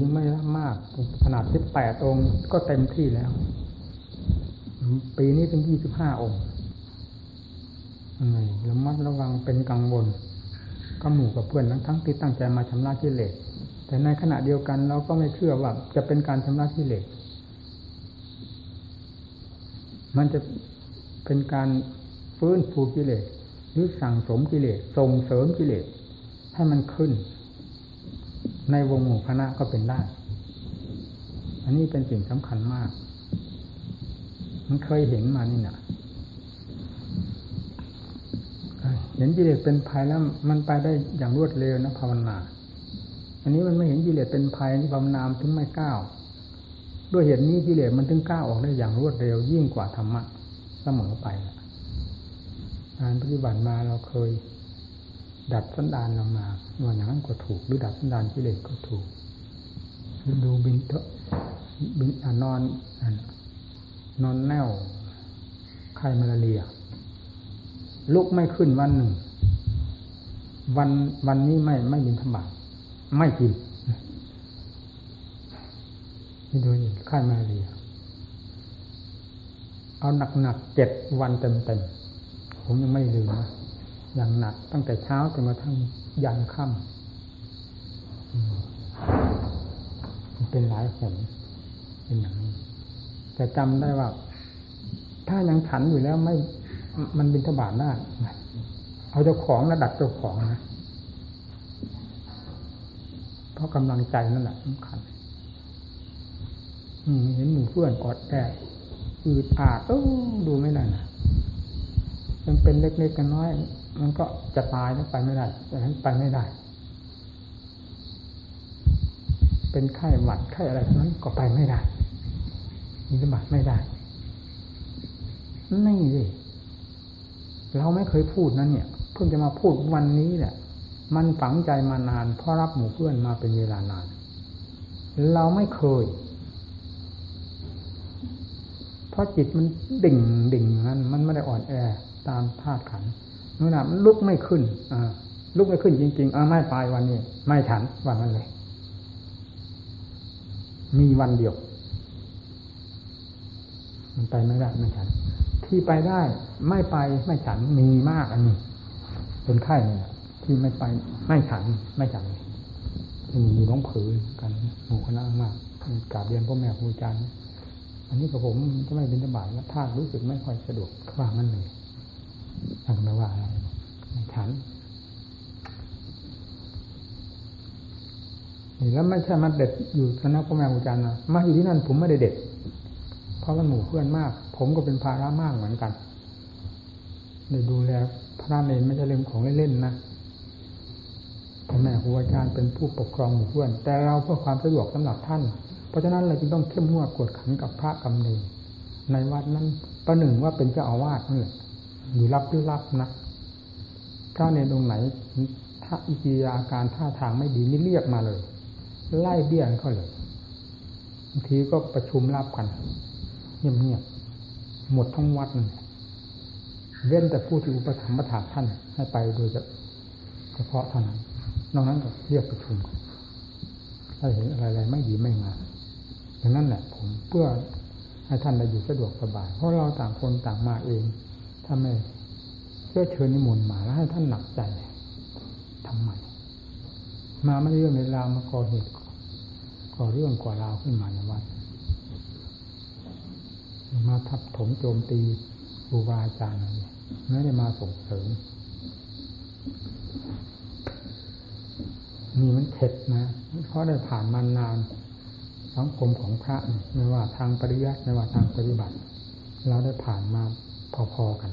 ยังไม่มาก ขนาดสิบแปดองค์ก็เต็มที่แล้ว ปีนี้เป็นยี่สิบห้าองค์ระมัดระวังเป็นกังวลก็หมู่กับเพื่อนทั้งทั้งที่ตั้งใจมาชำระกิเลสแต่ในขณะเดียวกันเราก็ไม่เชื่อว่าจะเป็นการชำระกิเลสมันจะเป็นการฟื้นฟูกิเลสหรือสั่งสมกิเลสส่งเสริมกิเลสให้มันขึ้น ในวงหมู่คณะก็เป็นได้ อันนี้เป็นสิ่งสำคัญมาก มันเคยเห็นมานี่นะเห็นกิเลสเป็นภัยแล้วมันไปได้อย่างรวดเร็วนะภาวนา อันนี้มันไม่เห็นกิเลสเป็นภัยนี่ภาวนามถึงไม่ก้าว ด้วยเหตุนี้กิเลสมันถึงก้าวออกได้อย่างรวดเร็ว ยิ่งกว่าธรรมะเสมอไปงานปฏิบัติมาเราเคย ดัดสันดานเรามาว่าอย่างนั้นก็ถูกหรือดัดสันดานกิเลสก็ถูกดูบินเถอะบินอนอนนอนแน่วไข้มาลาเรียลุกไม่ขึ้นวันหนึ่ง วันวันนี้ไม่ไม่บินธบาตไม่กินนี่ดูนี่ไข้มาลาเรียเอาหนักๆเจ็ดวันเต็มๆผมยังไม่ลืมนะ อย่างหนักตั้งแต่เช้าจนกระทั่งยันค่ำเป็นหลายหนเป็นอย่างนี้แต่จำได้ว่า ถ้ายังฉันอยู่แล้วไม่มันบินทบาทได้เอาเจ้าของระดับเจ้าของนะเพราะกำลังใจนั่นแหละสำคัญเห็นหมู่เพื่อนกอดแอดอืดอาดดูไม่ได้นะยังเป็นเล็กๆกันน้อย มันก็จะตายแล้วไปไม่ได้ดังนั้นไปไม่ได้ เป็นไข้หวัดไข้อะไรทั้งนั้นก็ไปไม่ได้มีสมัครไม่ได้นี่สิเราไม่เคยพูดนะเนี่ย เพิ่งจะมาพูดวันนี้แหละ มันฝังใจมานาน เพราะรับหมู่เพื่อนมาเป็นเวลานาน เราไม่เคย เพราะจิตมันดิ่งดิ่งนั้น มันไม่ได้อ่อนแอตามธาตุขัน นู่นน่ะลุกไม่ขึ้นอลุกไม่ขึ้นจริงๆอ่าไม่ไปวันนี้ ไม่ฉันวันนั้นเลย มีวันเดียว มันไปไม่ได้ไม่ฉัน ที่ไปได้ ไม่ไปไม่ฉันมีมากอันนี้ เป็นไข้เนี่ยที่ไม่ไปไม่ฉันไม่ฉันมีน้องผือกันหมู่คณะมากกราบเรียนพ่อแม่ครูอาจารย์อันนี้กับผมก็ไม่เป็นสบายแล้วถ้ารู้สึกไม่ค่อยสะดวกว่างั้นเลย ทางไม่ว่าอะไรฉันนี่แล้วไม่ใช่มาเด็ดอยู่คณะพ่อแม่ครูอาจารย์นะมาอยู่ที่นั่นผมไม่ได้เด็ด เพราะมันหมู่เพื่อนมาก ผมก็เป็นภาระมากเหมือนกันได้ดูแลพระเนรไม่ใช่เรื่องของเล่นๆนะพ่อแม่ครูอาจารย์เป็นผู้ปกครองหมู่เพื่อน แต่เราเพื่อความสะดวกสำหรับท่าน เพราะฉะนั้นเราจึงต้องเข้มงวดกวดขันกับพระกำเนิดในวัดนั้นประหนึ่งว่าเป็นเจ้าอาวาสนั่นแหละ อยู่รับหรือรับนะพระในตรงไหนถ้าอิกิยาการท่าทางไม่ดีนี่เรียกมาเลย ไล่เบี้ยนเขาเลยบางทีก็ประชุมรับกันเงียบๆหมดทั้งวัดเว้นแต่ผู้ที่อุปถัมภ์ประถาท่านให้ไปโดยเฉพาะเท่านั้นนอกนั้นก็เรียกประชุมถ้าเห็นอะไรๆไม่ดีไม่งามอย่างนั้นแหละผมเพื่อให้ท่านได้อยู่สะดวกสบาย เพราะเราต่างคนต่างมาเอง ถ้าไมเชื่อเชิญนิมนต์มาแล้วให้ท่านหนักใจทำไมมาไม่เรื่องในราวมาก่อเหตุก่อเรื่องก่อราวขึ้นมาในวัดมาทับถมโจมตีครูบาอาจารย์ไรไม่ได้มาส่งเสริมนี่มันเข็ดนะ เพราะได้ผ่านมานานสังคมของพระไม่ว่าทางปริยัติไม่ว่าทางปฏิบัติ เราได้ผ่านมา พอๆกัน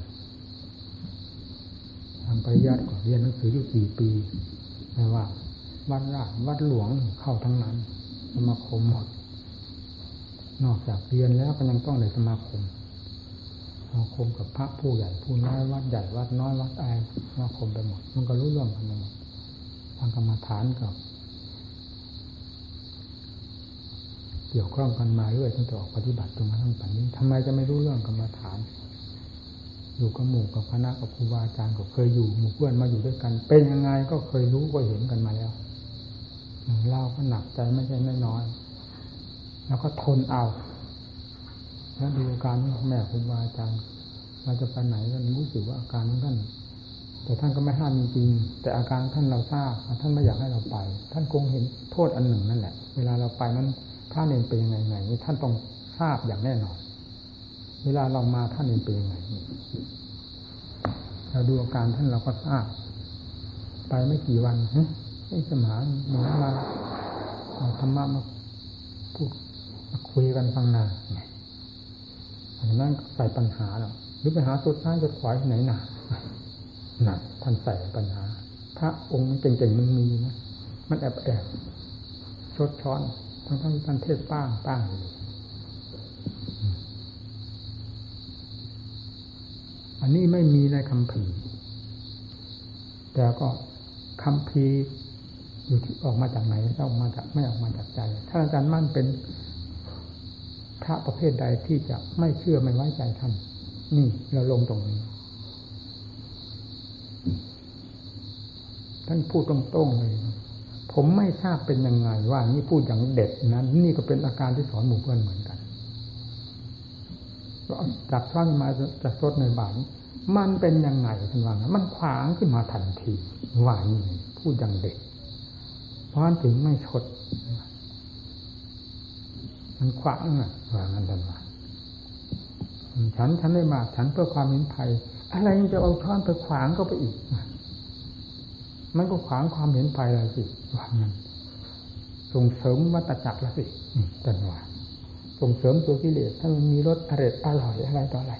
ทางปริยัติก็เรียนหนังสืออยู่กี่ปีไม่ว่า วัดราชวัดหลวงเข้าทั้งนั้น สมาคมหมด นอกจากเรียนแล้วก็ยังต้องในสมาคมสมาคมกับพระผู้ใหญ่ผู้น้อยวัดใหญ่วัดน้อยวัดไอสมาคมไปหมด มันก็รู้เรื่องกันหมดทางกรรมฐานกับเกี่ยวข้องกันมาเรื่อยตั้งแต่ออกปฏิบัติตรงนั้นตั้งแต่นี้ทำไมจะไม่รู้เรื่องกรรมฐาน อยู่กับหมู่กับคณะกับครูบาอาจารย์ก็เคยอยู่หมู่เพื่อนมาอยู่ด้วยกัน เป็นยังไงก็เคยรู้ก็เห็นกันมาแล้วเราก็หนักใจไม่ใช่น้อย แล้วก็ทนเอาแล้วดูอาการของแม่ครูบาอาจารย์เราจะไปไหนก็รู้สึกว่าอาการของท่านแต่ท่านก็ไม่ห้ามจริงแต่อาการท่านเราทราบท่านไม่อยากให้เราไป ท่านคงเห็นโทษอันหนึ่งนั่นแหละ เวลาเราไปนั้นพระเนรเป็นยังไงไงท่านต้องทราบอย่างแน่นอน เวลาเรามาท่านเป็นยังไงเราดูอาการท่านเราก็ทราบไปไม่กี่วันไอ้สมานหมามาเอาธรรมะมาพูดมาคุยกันฟังนาอันนั้นใส่ปัญหาหรอหรือปัญหาสุดท้ายจะขวายไหนหนาหนักท่านใส่ปัญหา พระองค์เก่งๆมันมีนะมันแอบแอบชดช้อนทั้งทั้งท่านเทศป้างป้างเลย อันนี้ไม่มีในคำพีแต่ก็คำพีอยู่ที่ออกมาจากไหนออกมาจากไม่ออกมาจากใจถ้าอาจารย์มั่นเป็นพระประเภทใดที่จะไม่เชื่อไม่ไว้ใจท่านนี่เราลงตรงนี้ ท่านพูดตรงๆเลย ผมไม่ทราบเป็นยังไงว่านี่พูดอย่างเด็ดนะนี่ก็เป็นอาการที่สอนหมู่เพื่อนเหมือน จับช่อนมาจะซดในบาทมันเป็นยังไงท่านว่ามันขวางขึ้นมาทันทีหวานพูดอย่างเด็ก เพราะนั้นถึงไม่ชด มันขวางอะวางั้นท่านว่าฉันฉันได้มาฉันเพื่อความเห็นภัย อะไรยังจะเอาช้อนไปขวางก็ไปอีก มันก็ขวางความเห็นภัยแล้วสิวางั้นส่งเสริมวัตจักรแล้วสิท่านว่า ส่งเสริมตัวกิเลสถ้ามันมีรสอร่อยอร่อยอะไรต่ออะไร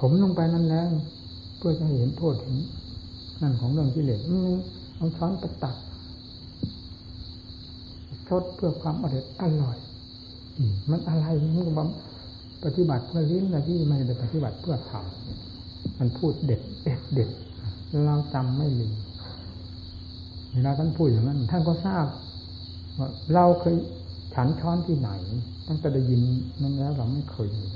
ผมลงไปนั่นแล้วเพื่อจะเห็นโทษเห็นนั่นของเรื่องกิเลสเอาช้อนไปตักชดเพื่อความอร่อยอร่อยมันอะไรมันก็ปฏิบัติเพื่อลิ้นนะที่ไม่ได้ปฏิบัติเพื่อทำมันพูดเด็ดเด็ดเด็ดเราจำไม่ลืมเวลาท่านพูดอย่างนั้นท่านก็ทราบว่าเราเคย ฉันช้อนที่ไหน ตั้งแต่ได้ยินนั้นแล้วเราไม่เคยเลย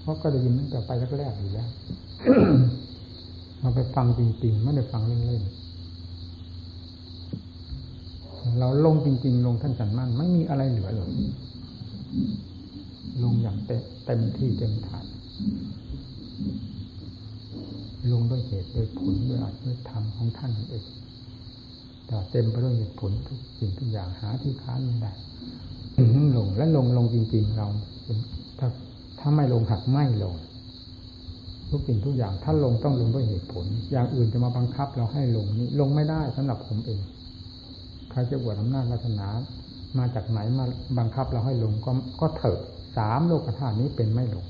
เพราะก็ได้ยินตั้งแต่ไปแรกๆอยู่แล้วมาไปฟังจริงๆไม่ได้ฟังเล่นๆเราลงจริง ๆ ลงท่านสันมั่นไม่มีอะไรเหลือเลยลงอย่างเต็มที่เต็มฐานลงด้วยเหตุด้วยผลด้วยอัตด้วยธรรมของท่านเอง แต่เต็มไปด้วยเหตุผลทุกสิ่งทุกอย่างหาที่ค้านไม่ได้ลงและลงลงจริง ๆ เราถ้าถ้าไม่ลงหักไม่ลง ทุกสิ่งทุกอย่างถ้าลงต้องลงด้วยเหตุผล อย่างอื่นจะมาบังคับเราให้ลงนี้ลงไม่ได้สำหรับผมเองใครจะบวชอำนาจวาสนามาจากไหนมาบังคับเราให้ลงก็ก็เถิดสามโลกธาตุนี้เป็นไม่ลง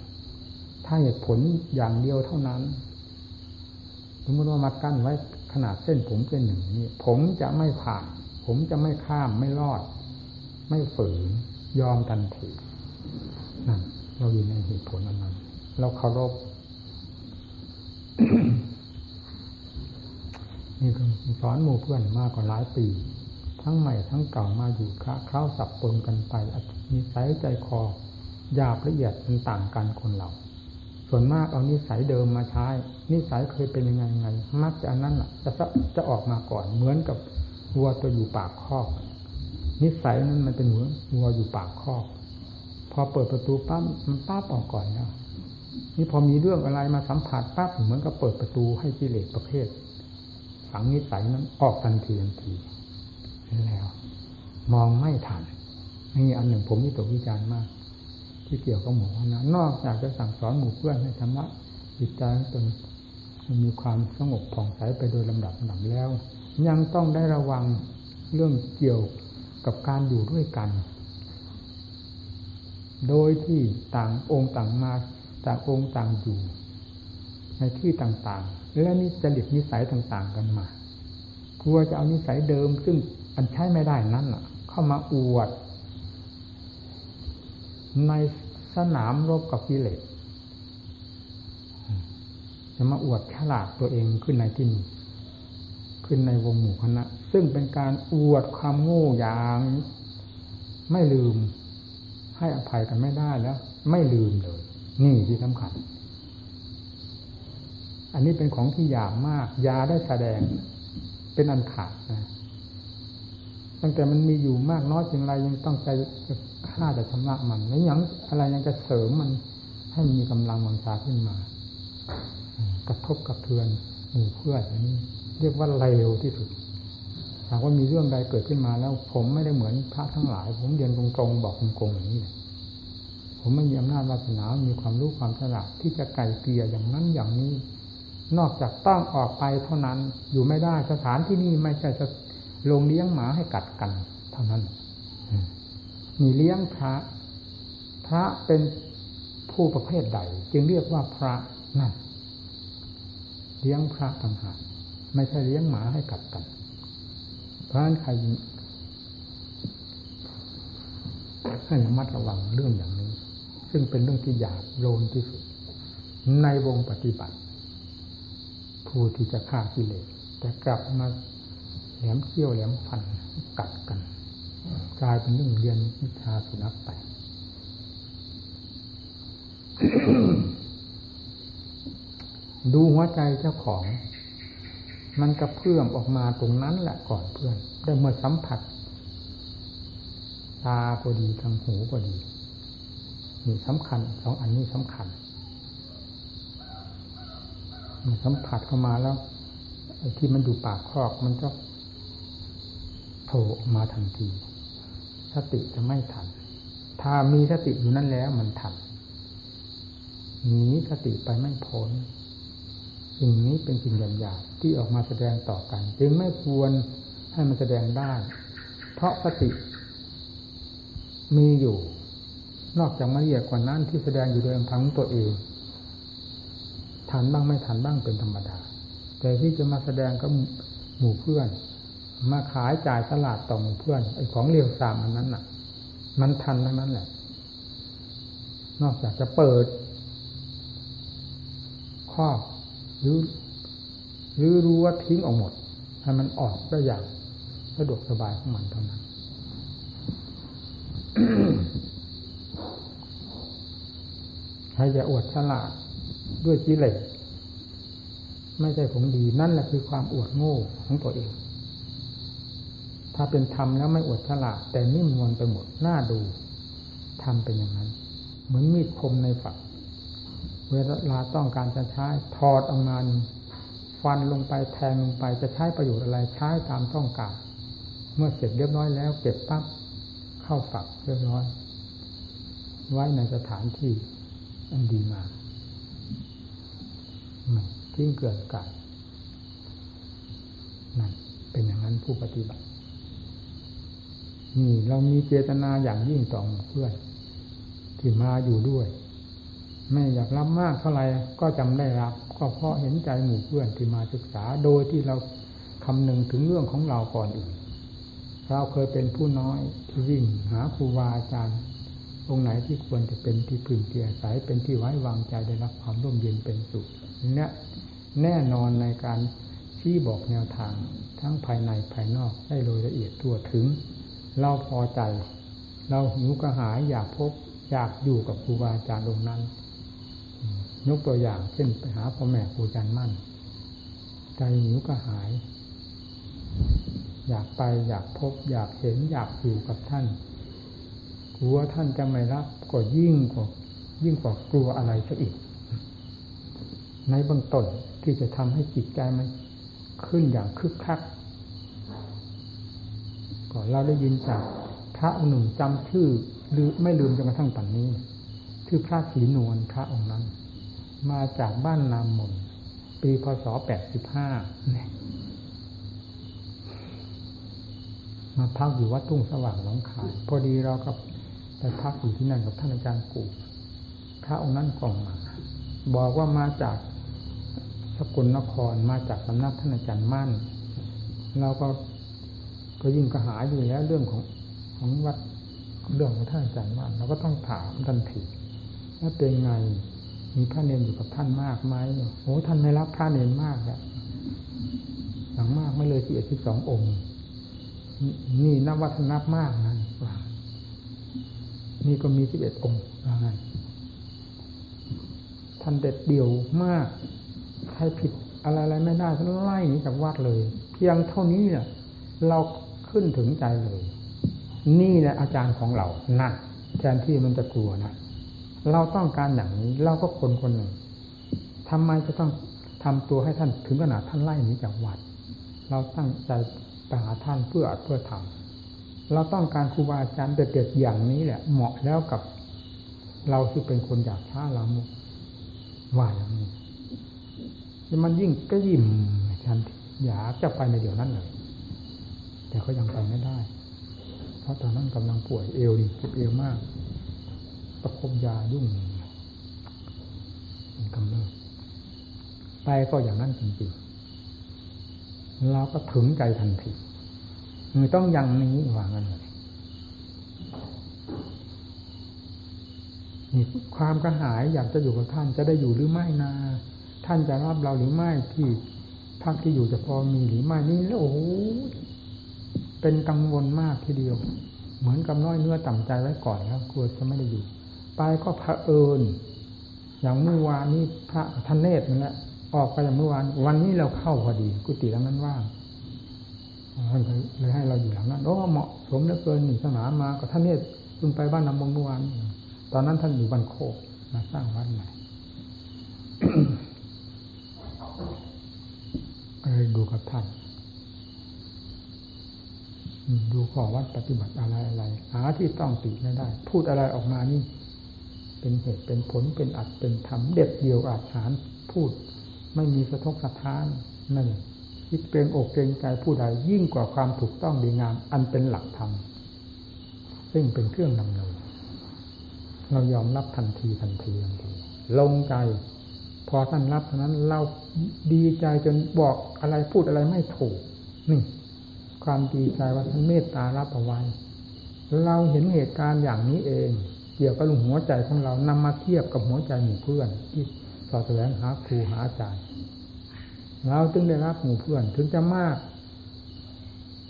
ถ้าเหตุผลอย่างเดียวเท่านั้นสมมติว่ามากั้นไว้ ขนาดเส้นผมเส้นหนึ่งนี้ ผมจะไม่ผ่าน ผมจะไม่ข้ามไม่รอด ไม่ฝืน ยอมทันทีนั่นเราอยู่ในเหตุผลนั้น เราเคารพนี่คือสอนหมู่เพื่อนมากกว่าหลายปี ทั้งใหม่ทั้งเก่ามาอยู่คเข้าสับปนกันไปมีสายใจคอหยาบละเอียดมันต่างกันคนเรา ส่วนมากเอานิสัยเดิมมาใช้ นิสัยเคยเป็นยังไงไง มักจะอันนั้นอะจะจะออกมาก่อน เหมือนกับวัวตัวอยู่ปากคอก นิสัยนั้นมันเป็นเหมือนวัวอยู่ปากคอก พอเปิดประตูปั๊บมันปั๊บออกก่อนแล้วนี่พอมีเรื่องอะไรมาสัมผัสปั๊บเหมือนกับเปิดประตูให้กิเลสประเภทฝังนิสัยนั้นออกทันทีทันทีแล้ว มองไม่ทันนี่อันหนึ่งผมนี่ตกวิจารณ์มาก ที่เกี่ยวกับหมู่นะนอกจากจะสั่งสอนหมู่เพื่อนให้ธรรมะจิตใจตนมีความสงบผ่องใสไปโดยลำดับลำดับแล้ว ยังต้องได้ระวังเรื่องเกี่ยวกับการอยู่ด้วยกัน โดยที่ต่างองค์ต่างมาจากองค์ต่างอยู่ ในที่ต่างๆ และนี่จริตนิสัยต่าง ๆ กันมากลัวจะเอานิสัยเดิม ซึ่งอันใช้ไม่ได้นั่นเข้ามาอวด ใน สนามรบกับกิเลสจะมาอวดฉลาดตัวเองขึ้นในที่นี้ขึ้นในวงหมู่คณะ ซึ่งเป็นการอวดความโง่อย่าง ไม่ลืม ให้อภัยกันไม่ได้แล้ว ไม่ลืมเลย นี่ที่สำคัญ อันนี้เป็นของที่ยามากยาได้แสดงเป็นอันขาดนะ ตั้งแต่มันมีอยู่มากน้อยเพียงไรยังต้องใจฆ่าจะชำระมันแล้วยังอะไรยังจะเสริมมันให้มีกำลังวังชาขึ้นมา กระทบกับเทือนหมู่เพื่อนอย่างนี้ เรียกว่าเร็วที่สุดหากว่ามีเรื่องใดเกิดขึ้นมาแล้ว ผมไม่ได้เหมือนพระทั้งหลาย ผมเรียนตรงๆบอกตรงๆอย่างนี้ผมไม่มีอำนาจวาสนา มีความรู้ความฉลาดที่จะไก่เกลี่ยอย่างนั้นอย่างนี้ นอกจากต้องออกไปเท่านั้นอยู่ไม่ได้สถานที่นี่ไม่ใช่ ลงเลี้ยงหมาให้กัดกัน เท่านั้นมีเลี้ยงพระ พระเป็นผู้ประเภทใด จึงเรียกว่าพระนั่นเลี้ยงพระต่างหากไม่ใช่เลี้ยงหมาให้กัดกันเพราะนั้นใครให้ระมัดระวังเรื่องอย่างนี้ ซึ่งเป็นเรื่องที่หยาบโลนที่สุด ในวงปฏิบัติ ผู้ที่จะฆ่ากิเลสแต่กลับมา หลมเขี้ยวแหลมฟันกัดกันกลายเป็นเรื่องเรียนวิชาสุนัขไป ดูหัวใจเจ้าของ มันกระเพื่อมออกมาตรงนั้นแหละก่อนเพื่อน ได้เมื่อสัมผัส ตาก็ดีทางหูก็ดีนี่สำคัญสองอันนี้สำคัญมันสัมผัสเข้ามาแล้วไอ้ที่มันอยู่ปากคอกมันก็ ผล่มาทันที สติจะไม่ทัน ถ้ามีสติอยู่นั่นแล้วมันทันหนีสติไปไม่พ้นสิ่งนี้เป็นสิ่งหยาบๆที่ออกมาแสดงต่อกัน จึงไม่ควรให้มันแสดงได้ เพราะสติ มีอยู่ นอกจากมาเรียกกว่านั้นที่แสดงอยู่โดยลำพังตัวเองทันบ้างไม่ทันบ้างเป็นธรรมดา แต่ที่จะมาแสดงกับหมู่เพื่อน มาขายจ่ายตลาดต่อหมู่เพื่อนไอ้ของเรียวสามอันนั้นน่ะ มันทันทั้งนั้นแหละ นอกจากจะเปิดข้อหรือหรือรู้ว่าทิ้งออกหมดให้มันออกได้อย่างสะดวกสบายของมันเท่านั้นใครจะอวดฉลาดด้วยกิเลสไม่ใช่ของดีนั่นแหละคือความอวดโง่ของตัวเอง ถ้าเป็นธรรมแล้วไม่อวดฉลาดแต่นิ่มนวลไปหมดน่าดูทำเป็นอย่างนั้น เหมือนมีดคมในฝัก เวลาต้องการจะใช้ถอดออกมาฟันลงไปแทงลงไปจะใช้ประโยชน์อะไรใช้ตามต้องการ เมื่อเสร็จเรียบร้อยแล้ว เก็บปั๊บเข้าฝักเรียบร้อย ไว้ในสถานที่อันดีมาทิ้งเกลื่อนกายนั่นเป็นอย่างนั้นผู้ปฏิบัติ นี่เรามีเจตนาอย่างยิ่งต่อเพื่อนที่มาอยู่ด้วย ไม่อยากรับมากเท่าไหร่ก็จำได้รับ ก็เพราะเห็นใจหมู่เพื่อนที่มาศึกษาโดยที่เราคำนึงถึงเรื่องของเราก่อนอื่นเราเคยเป็นผู้น้อยที่วิ่งหาครูบาอาจารย์องค์ไหนที่ควรจะเป็นที่พึ่งเกียรสายเป็นที่ไว้วางใจได้รับความร่มเย็นเป็นสุขเนี่ยแน่นอนในการชี้บอกแนวทางทั้งภายในภายนอกได้โดยละเอียดทั่วถึง เราพอใจ เราหิวกระหายอยากพบอยากอยู่กับครูบาอาจารย์ตรงนั้น ยกตัวอย่างเช่นไปหาพ่อแม่ครูอาจารย์มั่น ใจหิวกระหาย อยากไปอยากพบ อยากเห็นอยากอยู่กับท่านกลัวท่านจะไม่รับก็ยิ่งกว่ายิ่งกว่ากลัวอะไรซะอีก ในเบื้องต้นที่จะทำให้จิตใจมันขึ้นอย่างคึกคัก ก่อนเราได้ยินจากพระองค์หนึ่งจำชื่อหรือไม่ลืมจนกระทั่งปัจจุบันชื่อพระศรีนวลพระองค์นั้น มาจากบ้านนามมนปีพศแปดสิบห้ามาพักอยู่วัดทุ่งสว่างหนองคาย พอดีเรากับไปพักอยู่ที่นั่นกับท่านอาจารย์กูพระองค์นั้นกล่องมา บอกว่ามาจากสกลนครมาจากสำนักท่านอาจารย์มั่น เราก็ ก็ยิ่งกระหายอยู่แล้วเรื่องของของวัดเรื่องของท่านอาจารย์มั่นเราก็ต้องถามทันทีว่าเป็นไงมีพระเนรอยู่กับท่านมากไหมโอ้ท่านไม่รับพระเนรมากแล้วหลังมากไม่เลยสี่สิบสององค์ นี่นับวัฒนับมากนั่นว่านี่ก็มีสิบเอ็ดองค์ว่างั้นท่านเด็ดเดี่ยวมากใครผิดอะไรอะไรไม่ได้ท่านไล่หนีจากวัดเลย เพียงเท่านี้เนี่ยเรา ขึ้นถึงใจเลย นี่แหละอาจารย์ของเรานั่นแทนที่มันจะกลัวนะเราต้องการอย่างนี้เราก็คนคนหนึ่งทำไมจะต้องทำตัวให้ท่านถึงขนาดท่านไล่หนีจากวัด เราตั้งใจไปหาท่านเพื่ออัดเพื่อทำเราต้องการครูบาอาจารย์เด็ดๆอย่างนี้แหละ เหมาะแล้วกับ เราที่เป็นคนอยากช้าเรามุว่าอย่างนี้มันยิ่งก็ยิ่มทันทีอยากจะไปในเดี๋ยวนั้นเลย แต่ก็ยังไปไม่ได้ เพราะตอนนั้นกำลังป่วยเอวดิเจ็บเอวมาก ประคบยายุ่งมันกำเริบไปก็อย่างนั้นจริงๆเราก็ถึงใจทันทีมือต้องยังนี้วางั้นเลยนี่ความกระหายอยากจะอยู่กับท่านจะได้อยู่หรือไม่นาท่านจะรับเราหรือไม่ที่พักที่อยู่จะพอมีหรือไม่นี่แล้วโอ้โห เป็นกังวลมากทีเดียว เหมือนกับน้อยเนื้อต่ำใจไว้ก่อนแล้วกลัวจะไม่ได้อยู่ ไปก็พระเอิญอย่างเมื่อวานนี้พระท่านเนตรนั่นแหละออกไปอย่างเมื่อวาน วันนี้เราเข้าพอดีกุฏิหลังนั้นว่างท่านเลยให้เราอยู่หลังนั้นโอ้เหมาะสมเหลือเกินหนีสนามมาก็ท่านเนตรคุณไปบ้านนำมงเมื่อวานตอนนั้นท่านอยู่บันโคกมาสร้างวัดใหม่เลยดูกับท่าน ดูข้อวัดปฏิบัติอะไรอะไรหาที่ต้องติไม่ได้ พูดอะไรออกมานี่ เป็นเหตุเป็นผลเป็นอัดเป็นธรรมเด็ดเดียวอาจหารพูด ไม่มีสะทกสะท้านนั่นคิดเกรงอกเกรงใจผู้ใดยิ่งกว่าความถูกต้องดีงาม อันเป็นหลักธรรมซึ่งเป็นเครื่องนำเนินเรายอมรับทันทีทันทีทันทีลงใจ พอท่านรับเท่านั้นเราดีใจจนบอกอะไรพูดอะไรไม่ถูกนี่ ความดีใจว่าท่านเมตตารับเอาไว้เราเห็นเหตุการณ์อย่างนี้เอง เกี่ยวกับหัวใจของเรานำมาเทียบกับหัวใจหมู่เพื่อน ที่สอดแสวงหาครูหาอาจารย์เราจึงได้รับหมู่เพื่อนถึงจะมาก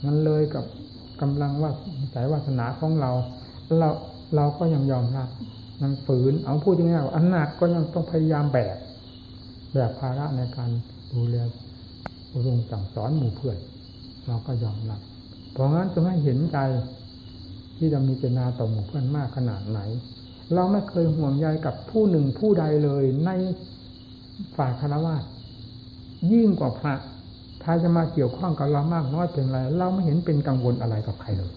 มันเลยกับกำลังว่าสายวาสนาของเรา เราเราก็ยังยอมรับยังฝืนเอาพูดง่ายๆว่าอันหนักก็ยังต้องพยายามแบกแบกภาระในการดูแลอบรมสั่งสอนหมู่เพื่อน เราก็ยอมรับเพราะงั้นจะให้เห็นใจที่เรามีเจตนาต่อหมู่เพื่อนมากขนาดไหน เราไม่เคยห่วงใยกับผู้หนึ่งผู้ใดเลยในฝ่ายคารวะยิ่งกว่าพระถ้าจะมาเกี่ยวข้องกับเรามากน้อยเป็นไรเราไม่เห็นเป็นกังวลอะไรกับใครเลย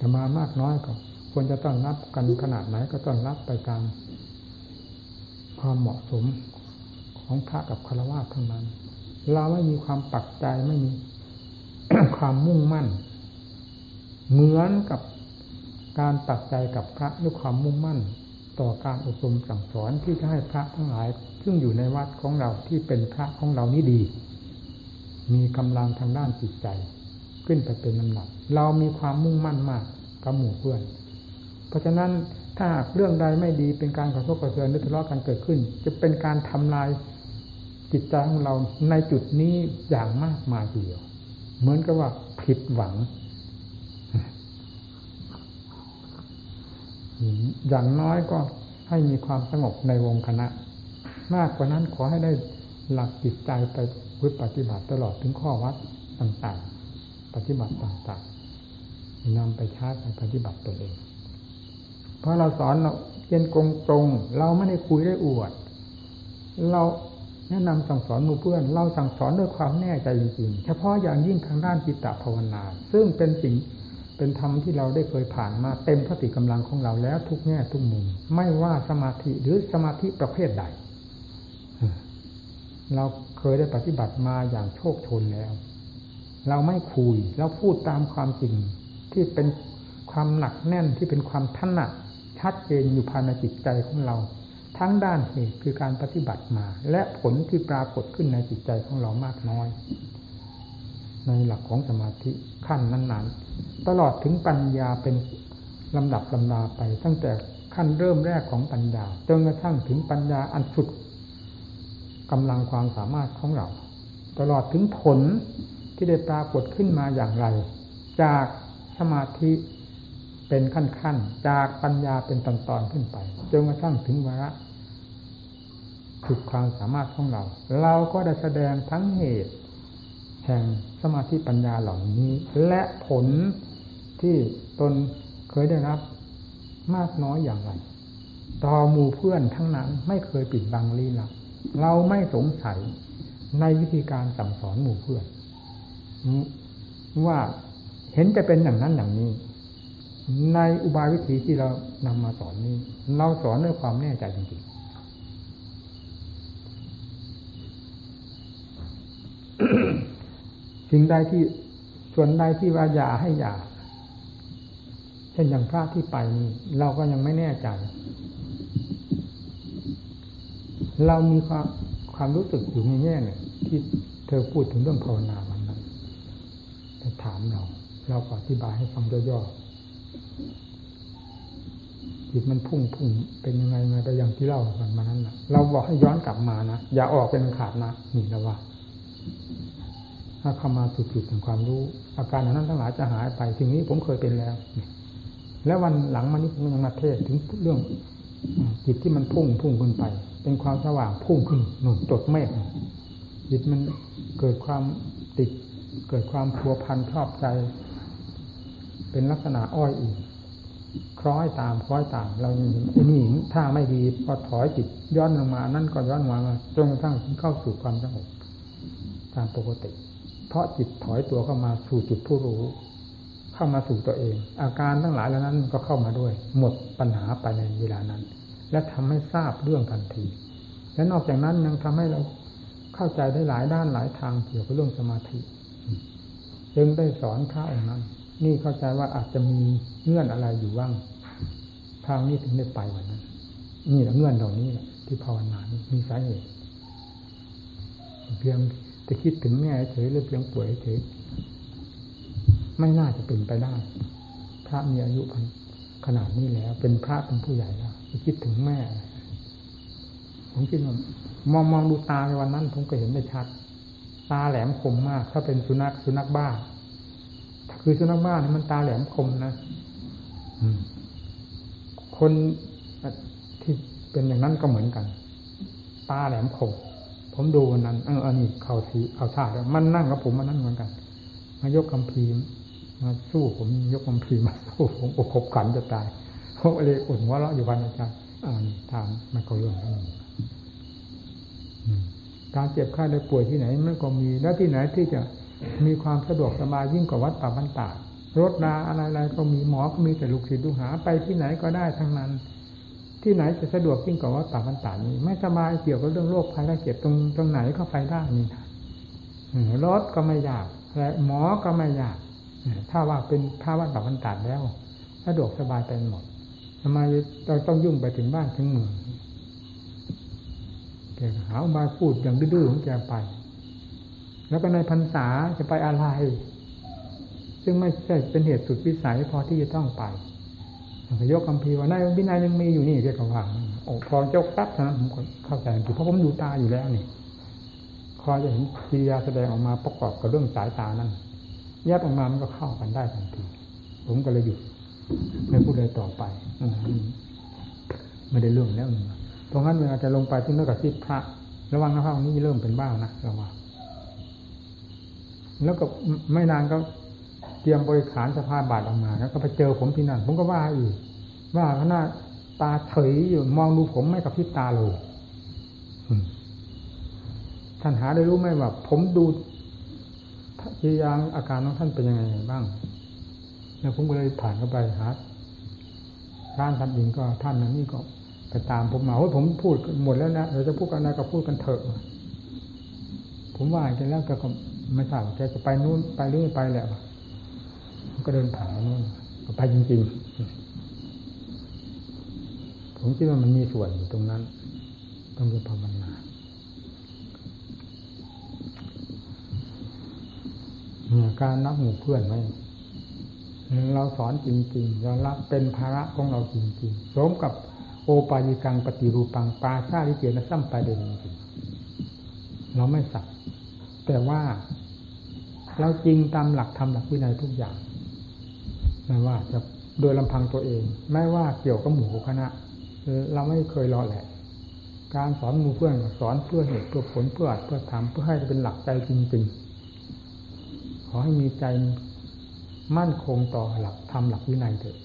จะมามากน้อยก็ควรจะต้อนรับกันขนาดไหนก็ต้อนรับไปตามความเหมาะสมของพระกับคารวะเท่านั้น เราไม่มีความปักใจไม่มีความมุ่งมั่น เหมือนกับการตัดใจกับพระด้วยความมุ่งมั่น ต่อการอบรมสั่งสอนที่จะให้พระทั้งหลาย ซึ่งอยู่ในวัดของเราที่เป็นพระของเรานี้ดี มีกำลังทางด้านจิตใจ ขึ้นไปเป็นลำดับเรามีความมุ่งมั่นมากกับหมู่เพื่อน เพราะฉะนั้นถ้าเรื่องใดไม่ดีเป็นการกระทบกระเทือนหรือทะเลาะกันเกิดขึ้น จะเป็นการทำลาย จิตใจของเราในจุดนี้อย่างมากมายทีเดียว เหมือนกับว่าผิดหวัง อย่างน้อยก็ให้มีความสงบในวงคณะ มากกว่านั้นขอให้ได้หลักจิตใจไปพึ่ปฏิบัติตลอดถึงข้อวัดต่างๆ ปฏิบัติต่างๆนำไปชาไปปฏิบัติตัวเอง เพราะเราสอนเราเย็นกงตรง เราไม่ได้คุยได้อวด เรา แนะนำสั่งสอนมูเพื่อน เราสั่งสอนด้วยความแน่ใจจริงๆ เฉพาะอย่างยิ่งทางด้านจิตตภาวนา ซึ่งเป็นสิ่งเป็นธรรมที่เราได้เคยผ่านมาเต็มพติกำลังของเราแล้วทุกแง่ทุกมุม ไม่ว่าสมาธิหรือสมาธิประเภทใด เราเคยได้ปฏิบัติมาอย่างโชคชนแล้ว เราไม่คุยเราพูดตามความจริงที่เป็นความหนักแน่นที่เป็นความถนัดชัดเจนอยู่ภายในจิตใจของเรา ทั้งด้านเหตุคือการปฏิบัติมา และผลที่ปรากฏขึ้นในจิตใจของเรามากน้อย ในหลักของสมาธิขั้นนั้น ๆ ตลอดถึงปัญญาเป็นลำดับลำดาไป ตั้งแต่ขั้นเริ่มแรกของปัญญาจนกระทั่งถึงปัญญาอันสุดกำลังความสามารถของเรา ตลอดถึงผลที่ได้ปรากฏขึ้นมาอย่างไร จากสมาธิเป็นขั้นๆ จากปัญญาเป็นตอนๆขึ้นไป จนกระทั่งถึงวาระ ถึกความสามารถของเรา เราก็ได้แสดงทั้งเหตุ แห่งสมาธิปัญญาเหล่านี้ และผลที่ตนเคยได้รับ มากน้อยอย่างไร ต่อหมู่เพื่อนทั้งนั้นไม่เคยปิดบังลี้ลับเราไม่สงสัยในวิธีการสั่งสอนหมู่เพื่อน ว่าเห็นจะเป็นอย่างนั้นอย่างนี้ ในอุบายวิธีที่เรานำมาสอนนี้ เราสอนด้วยความแน่ใจจริงๆ สิ่งใดที่ส่วนใดที่ว่าอย่าให้อย่าเช่นอย่างพระที่ไปนี้เราก็ยังไม่แน่ใจ เรามีความความรู้สึกอยู่ในแง่หนึ่งที่เธอพูดถึงเรื่องภาวนาวันนั้นจะถามเรา เราก็อธิบายให้ฟังย่อๆจิตมันพุ่งพุ่งเป็นยังไงมาไปอย่างที่เล่ากันมานั้นนะเราบอกให้ย้อนกลับมานะอย่าออกเป็นขาดนะนี่นะว่า ถ้าเข้ามาสู่จุดของความรู้ อาการนั้นทั้งหลายจะหายไปสิ่งนี้ผมเคยเป็นแล้ว แล้ววันหลังมานี้ผมยังมาเทศถึงเรื่องจิตที่มันพุ่งพุ่งขึ้นไป เป็นความสว่างพุ่งขึ้นหนุนตดเมฆจิตมันเกิดความติด เกิดความพัวพันชอบใจ เป็นลักษณะอ้อยอีกคล้อยตามคล้อยตาม เราไอ้นี่ถ้าไม่ดีพอถอยจิตย้อนลงมานั่นก็ย้อนมาจนกระทั่งเข้าสู่ความสงบ ตามปกติ เพราะจิตถอยตัวเข้ามาสู่จุดผู้รู้ เข้ามาสู่ตัวเอง อาการทั้งหลายเหล่านั้นก็เข้ามาด้วย หมดปัญหาไปในเวลานั้น และทำให้ทราบเรื่องทันที และนอกจากนั้นยังทำให้เราเข้าใจได้หลายด้านหลายทางเกี่ยวกับเรื่องสมาธิจึงได้สอนพระองนั้น นี่เข้าใจว่าอาจจะมีเงื่อนอะไรอยู่ว่างทางนี้ถึงได้ไปวันนั้น นี่แหละเงื่อนเหล่านี้แหละที่ภาวนานี่มีสาเหตุเพียง จะคิดถึงแม่เฉยหรือเพียงป่วยเฉยไม่น่าจะเป็นไปได้ พระมีอายุขนาดนี้แล้ว เป็นพระเป็นผู้ใหญ่แล้วจะคิดถึงแม่ ผมคิดว่ามองมองดูตาในวันนั้น ผมก็เห็นได้ชัด ตาแหลมคมมาก ถ้าเป็นสุนัขสุนัขบ้า คือสุนัขบ้านี่มันตาแหลมคมนะคนที่เป็นอย่างนั้นก็เหมือนกัน ตาแหลมคม ผมดูวันนั้น เอออันนี้เขาทีเขาท่าแล้วมันนั่งกับผมมันนั่นเหมือนกัน มายกคำพีมาสู้ผมยกคำพีมาสู้ผมอกขบขันจะตายผมเลยอุ่นว่าเราอยู่วันอาจารย์อ่านี่ทางมันก็เรื่องการเจ็บไข้ได้ป่วยที่ไหนมันก็มีแล้วที่ไหนที่จะมีความสะดวกสบายยิ่งกว่าวัดป่าบรรดารถราอะไรๆก็มีหมอก็มีแต่ลูกศิษย์ลูกหาไปที่ไหนก็ได้ทั้งนั้น ที่ไหนจะสะดวกยิ่งกว่าวัดป่าบรรดานี้ ไม่สบายเกี่ยวกับเรื่องโรคภัยไข้เจ็บตรงตรงไหนก็ไปได้นี่รถก็ไม่ยากและหมอก็ไม่ยากถ้าว่าเป็นภาวะป่าบรรดาแล้วสะดวกสบายเป็นหมดทำไมเราต้องยุ่งไปถึงบ้านถึงเมืองแกหามาพูดอย่างดื้อๆของแกไป แล้วก็ในพรรษาจะไปอะไร ซึ่งไม่ใช่เป็นเหตุสุดวิสัยพอที่จะต้องไป ยกคำพีว่าในวินัยยังมีอยู่นี่เรียกว่าโอ้พอยกตับนะผมเข้าใจถูกเพราะผมดูตาอยู่แล้วนี่คอยจะเห็นกิริยาแสดงออกมาประกอบกับเรื่องสายตานั่นแยกออกมามันก็เข้ากันได้ทันทีผมก็เลยหยุดไม่พูดเลยต่อไปไม่ได้เรื่องแล้วนึงตรงนั้นเวลาจะลงไปที่เมื่อกับที่พระ ระวังนะพระองค์นี้เริ่มเป็นบ้านะระวังแล้วก็ไม่นานก็ เตรียมบริขารสภาบาทออกมา แล้วก็ไปเจอผมที่นั่น ผมก็ว่าอีก ว่าขณะตาเฉยอยู่มองดูผมไม่กับพิตาเลยท่านหาได้รู้ไหมว่าผมดูทียางอาการของท่านเป็นยังไงบ้าง แล้วผมก็เลยผ่านเข้าไปหาร้านทำดินก็ท่านนั้นนี่ก็ไปตามผมมาว่าผมพูดหมดแล้วนะเราจะพูดกันอะไรก็พูดกันเถอะ ผมว่าแกแล้วก็ไม่ทราบแกจะไปนู่นไปเรื่อยไปแหละ ก็เดินผ่านนู่นไปจริงๆ ผมคิดว่ามันมีส่วนอยู่ตรงนั้น ต้องเรียนภาวนาเนี่ยการนับหมู่เพื่อนไว้เราสอนจริงๆเรารับเป็นภาระของเราจริงๆสมกับโอปายิกังปฏิรูปังปาชาลิเกนะซ้ำไปเดินจริงเราไม่สักแต่ว่าเราจริงตามหลักธรรมหลักวินัยทุกอย่าง ไม่ว่าจะโดยลำพังตัวเอง ไม่ว่าเกี่ยวกับหมู่คณะ เราไม่เคยรอแหละ การสอนหมู่เพื่อนสอนเพื่อเหตุเพื่อผลเพื่ออัดเพื่อทำเพื่อให้เป็นหลักใจจริง ๆ ขอให้มีใจมั่นคงต่อหลักธรรมหลักวินัยเถิด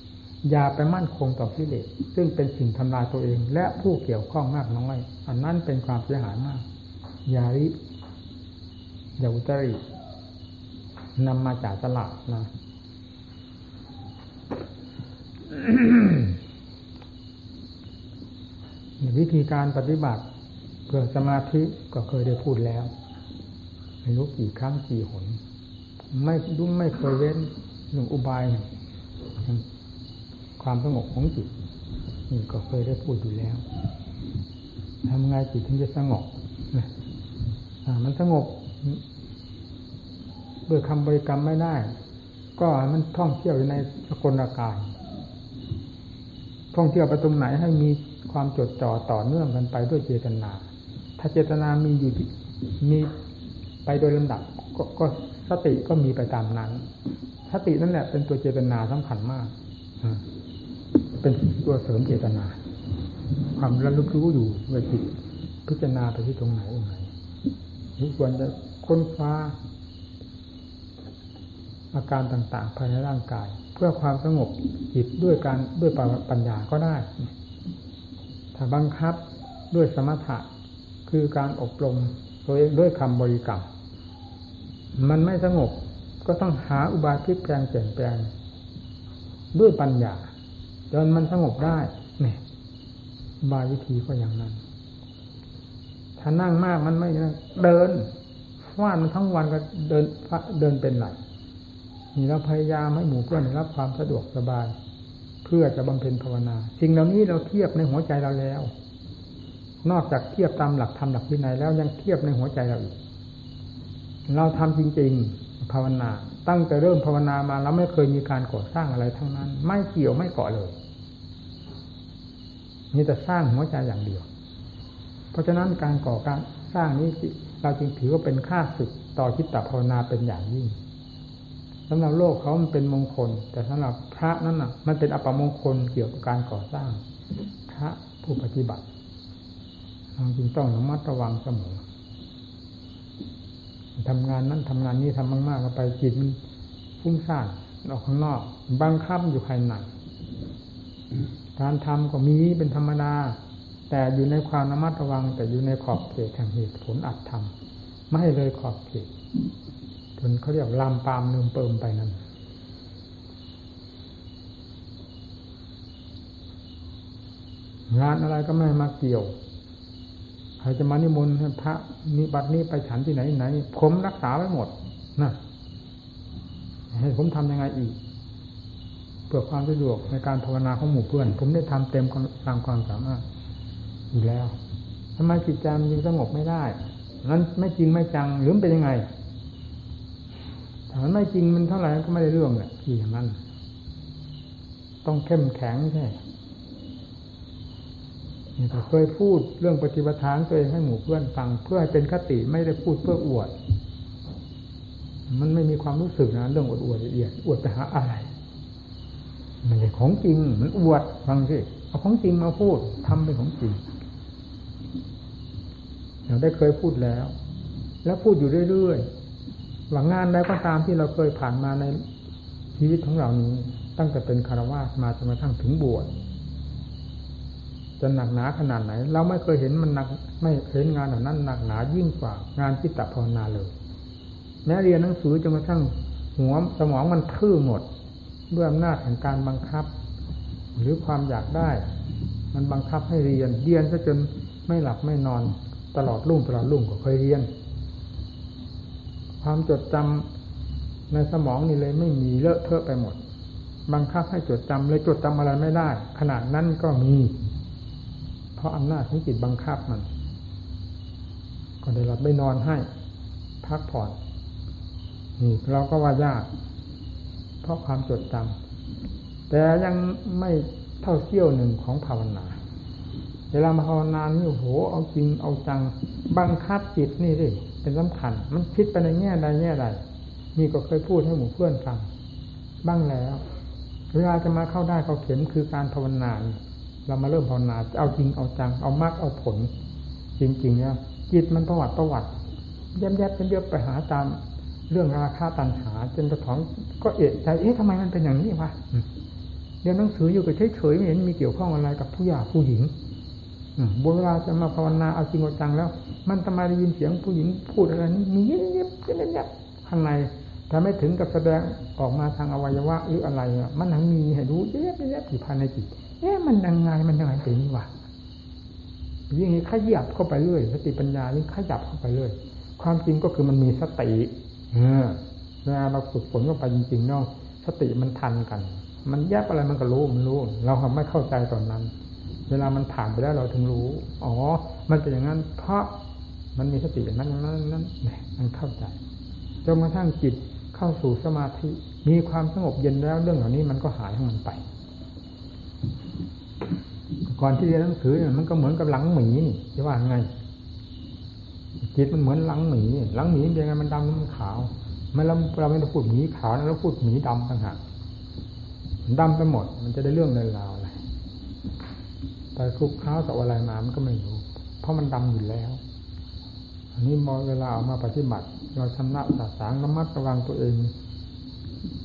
อย่าไปมั่นคงต่อกิเลสซึ่งเป็นสิ่งทำลายตัวเอง และผู้เกี่ยวข้องมากน้อย อันนั้นเป็นความเสียหายมากยาริยาอุตรินำมาจากตลาดนะ วิธีการปฏิบัติเพื่อสมาธิก็เคยได้พูดแล้วไม่รู้กี่ครั้งกี่หน ไม่ดุ้ไม่เคยเว้นหนึ่งอุบายความสงบของจิตนี่ก็เคยได้พูดอยู่แล้วทำไงจิตถึงจะสงบมันสงบด้วยคำบริกรรมไม่ได้ ก็มันท่องเที่ยวอยู่ในสกลอากาศ ท่องเที่ยวไปตรงไหนให้มีความจดจ่อต่อเนื่องกันไปด้วยเจตนา ถ้าเจตนามีอยู่มีไปโดยลำดับกก็สติก็มีไปตามนั้น สตินั่นแหละเป็นตัวเจตนาสำคัญมากเป็นตัวเสริมเจตนา ความระลึกรู้อยู่ว่าจิตพิจารณาไปที่ตรงไหนตรงไหนนี่ควรจะค้นคว้าอาการต่างๆภายในร่างกาย เพื่อความสงบจิตด้วยการด้วยปัญญาก็ได้ ถ้าบังคับด้วยสมถะคือการอบรมตัวเองด้วยคำบริกรรม มันไม่สงบก็ต้องหาอุบายพลิกแปลงเปลี่ยนแปลง ด้วยปัญญาจนมันสงบได้เนี่ยบายวิธีก็อย่างนั้น ถ้านั่งมากมันไม่เดินฟาดมันทั้งวันก็เดินเดินเป็นหล นี่เราพยายามให้หมู่เพื่อนรับความสะดวกสบาย เพื่อจะบำเพ็ญภาวนาสิ่งเหล่านี้เราเทียบในหัวใจเราแล้ว นอกจากเทียบตามหลักธรรมหลักวินัยแล้วยังเทียบในหัวใจเราอีก เราทำจริง ๆ ภาวนา ตั้งแต่เริ่มภาวนามาเราไม่เคยมีการก่อสร้างอะไรทั้งนั้น ไม่เกี่ยวไม่เกาะเลยมีแต่สร้างหัวใจอย่างเดียว เพราะฉะนั้นการก่อการสร้างนี้เราจึงถือว่าเป็นค่าศึกต่อคิดตภาวนาเป็นอย่างยิ่ง สำหรับโลกเขามันเป็นมงคล แต่สำหรับพระนั้นน่ะ มันเป็นอัปมงคลเกี่ยวกับการก่อสร้าง พระผู้ปฏิบัติเราจึงต้องระมัดระวังเสมอทำงานนั้นทำงานนี้ทำมากๆก็ไปจิตมันฟุ้งซ่านออกข้างนอกบังคับอยู่ภายในการทำก็มีเป็นธรรมดา แต่อยู่ในความระมัดระวัง แต่อยู่ในขอบเขตแห่งเหตุผลอัดทำไม่เลยขอบเขต จนเขาเรียกลามปามเนิมเปิมไปนั้นงานอะไรก็ไม่มาเกี่ยวใครจะมานิมนต์พระนิบัตินี้ไปฉันที่ไหนไหน ผมรักษาไว้หมดนะให้ผมทำยังไงอีก เพื่อความสะดวกในการภาวนาของหมู่เพื่อน ผมได้ทำเต็มตามความสามารถอยู่แล้วทำไมจิตใจมันยังสงบไม่ได้ นั้นไม่จริงไม่จังหรือเป็นยังไง ไม่จริงมันเท่าไหร่ก็ไม่ได้เรื่องแหละที่อย่างนั้น ต้องเข้มแข็งใช่เคยพูดเรื่องปฏิบัติทานตัวเองให้หมู่เพื่อนฟัง เพื่อให้เป็นคติไม่ได้พูดเพื่ออวด มันไม่มีความรู้สึกนะเรื่องอวดอวดละเอียดอวดไปหาอะไรมันเป็นของจริงมันอวดฟังสิเอาของจริงมาพูดทำเป็นของจริงเราได้เคยพูดแล้ว แล้วพูดอยู่เรื่อย หวังงานใดก็ตามที่เราเคยผ่านมาในชีวิตของเรานี้ ตั้งแต่เป็นคารวะมาจนกระทั่งถึงบวชจะหนักหนาขนาดไหน เราไม่เคยเห็นมันหนัก ไม่เห็นงานเหล่านั้นหนักหนายิ่งกว่างานจิตตภาวนาเลย แม้เรียนหนังสือจนกระทั่งหัวสมองมันทื่อหมด ด้วยอำนาจแห่งการบังคับ หรือความอยากได้ มันบังคับให้เรียนเรียนซะจนไม่หลับไม่นอน ตลอดรุ่งตลอดรุ่งก็เคยเรียน ความจดจำในสมองนี่เลยไม่มีเลอะเทอะไปหมด บังคับให้จดจำเลยจดจำอะไรไม่ได้ ขนาดนั้นก็มี เพราะอำนาจของจิตบังคับมัน ก็ได้หลับไม่นอนให้ พักผ่อนนี่เราก็ว่ายาก เพราะความจดจำแต่ยังไม่เท่าเที่ยวหนึ่งของภาวนาเวลามาภาวนานี่โหเอาจริงเอาจัง บังคับจิตนี่สิ เป็นสำคัญ มันคิดไปในแง่ใดแง่ใดนี่ก็เคยพูดให้หมู่เพื่อนฟังบ้างแล้ว เวลาจะมาเข้าได้เขาเข็มคือการภาวนาเรามาเริ่มภาวนาเอาจริงเอาจังเอามากเอาผล จริงๆเนี่ยจิตมันประวัติประวัติแยบๆเป็นเยอะไปหาตามเรื่องราคาตันหาจนกระถองก็เอะใจเอ๊ะทำไมมันเป็นอย่างนี้วะเรียนหนังสืออยู่กับเฉยๆไม่เห็นมีเกี่ยวข้องอะไรกับผู้หญิงผู้หญิง บนเวลาจะมาภาวนาเอาจริงเอาจังแล้ว มันทำไมได้ยินเสียงผู้หญิงพูดอะไรนี่มีเย็บๆเย็บๆข้างในถ้าไม่ถึงกับแสดงออกมาทางอวัยวะหรืออะไรมันยังมีให้รู้เย็บๆอยู่ภายในจิตเอ๊ะมันยังไงมันยังไงเป็นนี่วะยิ่งขยับเข้าไปเรื่อยสติปัญญายิ่งขยับเข้าไปเรื่อยความจริงก็คือมันมีสติเออเวลาเราฝึกฝนเข้าไปจริงๆเนาะสติมันทันกัน มันแยบอะไรมันก็รู้มันรู้ เราไม่เข้าใจตอนนั้น เวลามันผ่านไปแล้วเราถึงรู้ อ๋อ มันเป็นอย่างนั้น เพราะมันมีสติอย่างนั้นอย่างนั้นนั้นมันเข้าใจจนกระทั่งจิตเข้าสู่สมาธิ มีความสงบเย็นแล้วเรื่องเหล่านี้มันก็หายของมันไป ก่อนที่เรียนหนังสือเนี่ยมันก็เหมือนกับหลังหมีนี่จะว่าไง จิตมันเหมือนหลังหมีหลังหมีเป็นยังไงมันดำมันขาวไม่เราเราไม่ได้พูดหมีขาวนะเราพูดหมีดำต่างหากดำไปหมด มันจะได้เรื่องในราว ไรแต่คลุกข้ากับอะไรมามันก็ไม่รู้ เพราะมันดำอยู่แล้ว อันนี้มอเวลาออกมาปฏิบัติ เราชำระสาสางระมัดระวังตัวเอง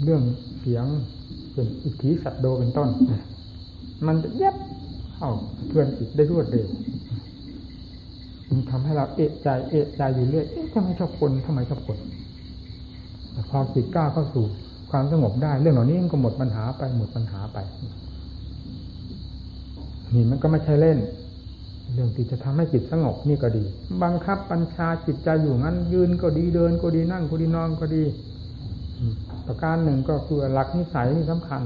เรื่องเสียงเป็นอิทธิสัตโดเป็นต้น มันจะเย็บเข้าเพื่อนจิตได้รวดเร็วมันทำให้เราเอะใจเอะใจอยู่เรื่อยเอ๊ะทำไมชอบคนทำไมชอบคนพอจิตกล้าเข้าสู่ความสงบได้ เรื่องเหล่านี้มันก็หมดปัญหาไปหมดปัญหาไป นี่มันก็ไม่ใช่เล่น เรื่องที่จะทำให้จิตสงบนี่ก็ดี บังคับบัญชาจิตใจอยู่งั้น ยืนก็ดีเดินก็ดีนั่งก็ดีนอนก็ดี ประการหนึ่งก็คือหลักนิสัยนี่สำคัญ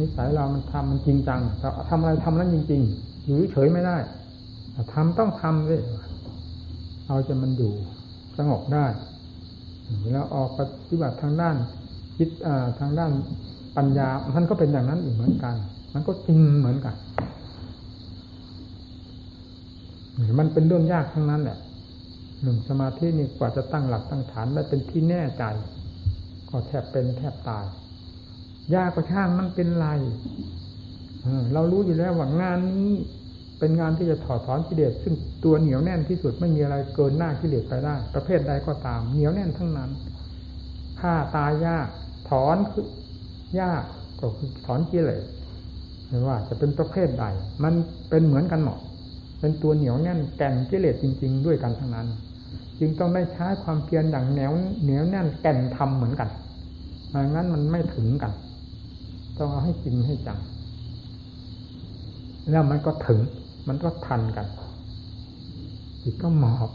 นิสัยเรามันทำมันจริงจังทำอะไรทำนั้นจริง ๆ อยู่เฉยไม่ได้ทำต้องทำเลยเอาจะมันอยู่สงบได้แล้วออกปฏิบัติทางด้านคิดทางด้านปัญญา มันก็เป็นอย่างนั้นอีกเหมือนกัน มันก็จริงเหมือนกันมันเป็นเรื่องยากทั้งนั้นแหละหนึ่งสมาธินี่กว่าจะตั้งหลักตั้งฐานได้เป็นที่แน่ใจ ก็แทบเป็นแทบตาย ยากก็ช่างมันเป็นไรเรารู้อยู่แล้วว่างานนี้เป็นงานที่จะถอดถอนกิเลสซึ่งตัวเหนียวแน่นที่สุดไม่มีอะไรเกินหน้ากิเลสไปได้ ประเภทใดก็ตาม เหนียวแน่นทั้งนั้นฆ่าตายยาก ถอนคือยากก็คือถอนกิเลส ไม่ว่าจะเป็นประเภทใด มันเป็นเหมือนกันหมดเป็นตัวเหนียวแน่นแก่นกิเลสจริง ๆ ด้วยกันทั้งนั้น จึงต้องได้ใช้ความเพียรอย่างแนวเหนียวแน่นแก่นทำเหมือนกันไม่งั้นมันไม่ถึงกัน ต้องเอาให้จริงให้จังแล้วมันก็ถึง มันก็ทันกันจิตก็หมอบ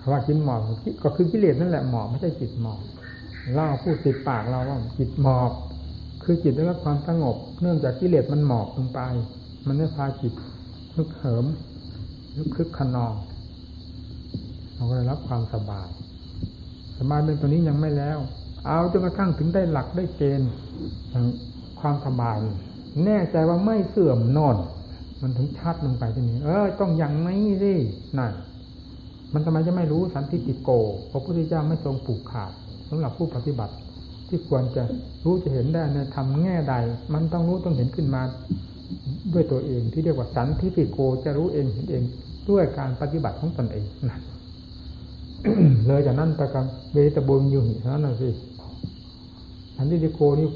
คำว่าจิตหมอบก็คือกิเลสนั่นแหละหมอบไม่ใช่จิตหมอบเล่าพูดติดปากเราว่าจิตหมอบ คือจิตได้รับความสงบ เนื่องจากกิเลสมันหมอบลงไป มันได้พาจิตนึกเหิมนึกคึกขนองเราก็ได้รับความสบาย สบายเป็นตัวนี้ยังไม่แล้ว เอาจนกระทั่งถึงได้หลักได้เกณฑ์ความสบาย แน่ใจว่าไม่เสื่อมนอน มันถึงชัดลงไปที่นี้ เออต้องอย่างนี้สินั่นมันทำไมจะไม่รู้สันติติโกพระพุทธเจ้าไม่ทรงผูกขาดสำหรับผู้ปฏิบัติ ที่ควรจะรู้จะเห็นได้ในทำแง่ใด มันต้องรู้ต้องเห็นขึ้นมา ด้วยตัวเองที่เรียกว่าสันติติโกจะรู้เองเห็นเอง ด้วยการปฏิบัติของตนเองนั่นเลยจากนั้นประการเวทบุญอยู่เท่านั้นสิสันติติโกนี่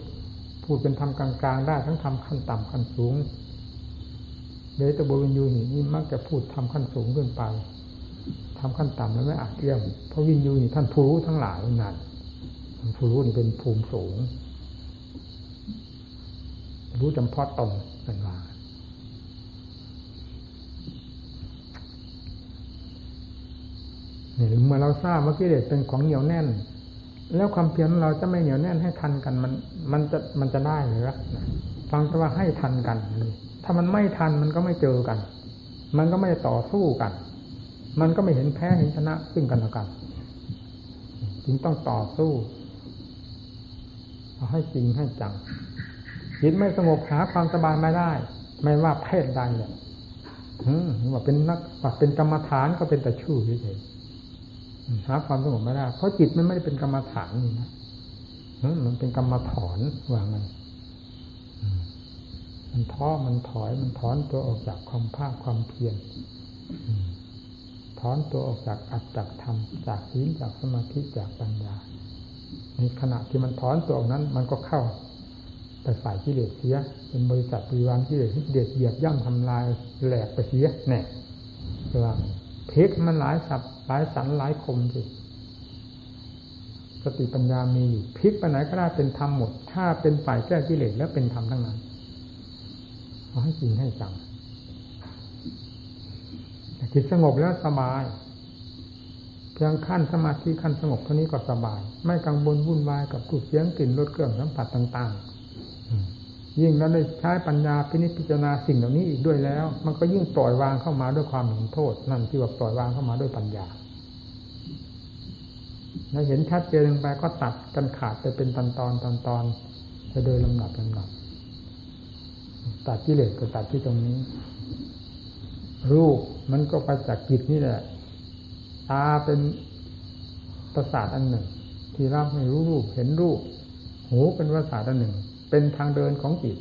พูดเป็นธรรมกลางๆได้ทั้งทำขั้นต่ำขั้นสูงเดชตบวินยูนี่นี่มักจะพูดทำขั้นสูงขึ้นไปทำขั้นต่ำแล้วไม่อาจเทียมเพราะวินยูนี่ท่านผู้รู้ทั้งหลายนั่น ผู้รู้นี่เป็นภูมิสูง รู้จำเพาะตนเป็นว่าเนี่ยเมื่อเราทราบว่ากิเลสเป็นของเหนียวแน่น แล้วความเพียรเราจะไม่เหนียวแน่นให้ทันกัน มัน มันจะมันจะได้หรือฟังแต่ว่าให้ทันกันถ้ามันไม่ทันมันก็ไม่เจอกัน มันก็ไม่ต่อสู้กัน มันก็ไม่เห็นแพ้เห็นชนะซึ่งกันและกันจึงต้องต่อสู้ เอาให้จริงให้จังจิตไม่สงบหาความสบายไม่ได้ ไม่ว่าเพศใดเนี่ยว่าเป็นนักว่าเป็นกรรมฐานก็เป็นแต่ชื่อเฉยหาความสงบไม่ได้ เพราะจิตมันไม่ได้เป็นกรรมฐานนี่นะมันเป็นกรรมถอนว่างันมันท้อมันถอยมันถอนตัวออกจากความภาคความเพียรถอนตัวออกจากอัตจากธรรมจากศีลจากสมาธิจากปัญญา ในขณะที่มันถอนตัวออกนั้น มันก็เข้าไปฝ่ายกิเลสเสีย เป็นบริษัทบริวารกิเลสที่เด็ดเหยียบย่ำทำลายแหลกไปเสียแน่ว่าเพกมันหลายสับหลายสันหลายคมสิสติปัญญามีอยู่พลิกไปไหนก็ได้เป็นธรรมหมด ถ้าเป็นฝ่ายแก้กิเลสแล้วเป็นธรรมทั้งนั้นเอให้จริงให้จังจิตสงบแล้วสบาย เพียงขั้นสมาธิขั้นสงบเท่านี้ก็สบาย ไม่กังวลวุ่นวายกับรูปเสียงกลิ่นรสเครื่องสัมผัสต่างๆ ยิ่งเราได้ใช้ปัญญาพินิจพิจารณาสิ่งเหล่านี้อีกด้วยแล้ว มันก็ยิ่งปล่อยวางเข้ามาด้วยความเห็นโทษ นั่นที่ว่าปล่อยวางเข้ามาด้วยปัญญาเราเห็นชัดเจนลงไปก็ตัดกันขาดไปเป็นตอนตอนตอนตอนไปโดยลำดับลำดับตัดกิเลสก็ตัดที่ตรงนี้ รูปมันก็ไปจากจิตนี่แหละ ตาเป็นประสาทอันหนึ่ง ที่รับให้รู้รูปเห็นรูป หูเป็นประสาทอันหนึ่ง เป็นทางเดินของจิต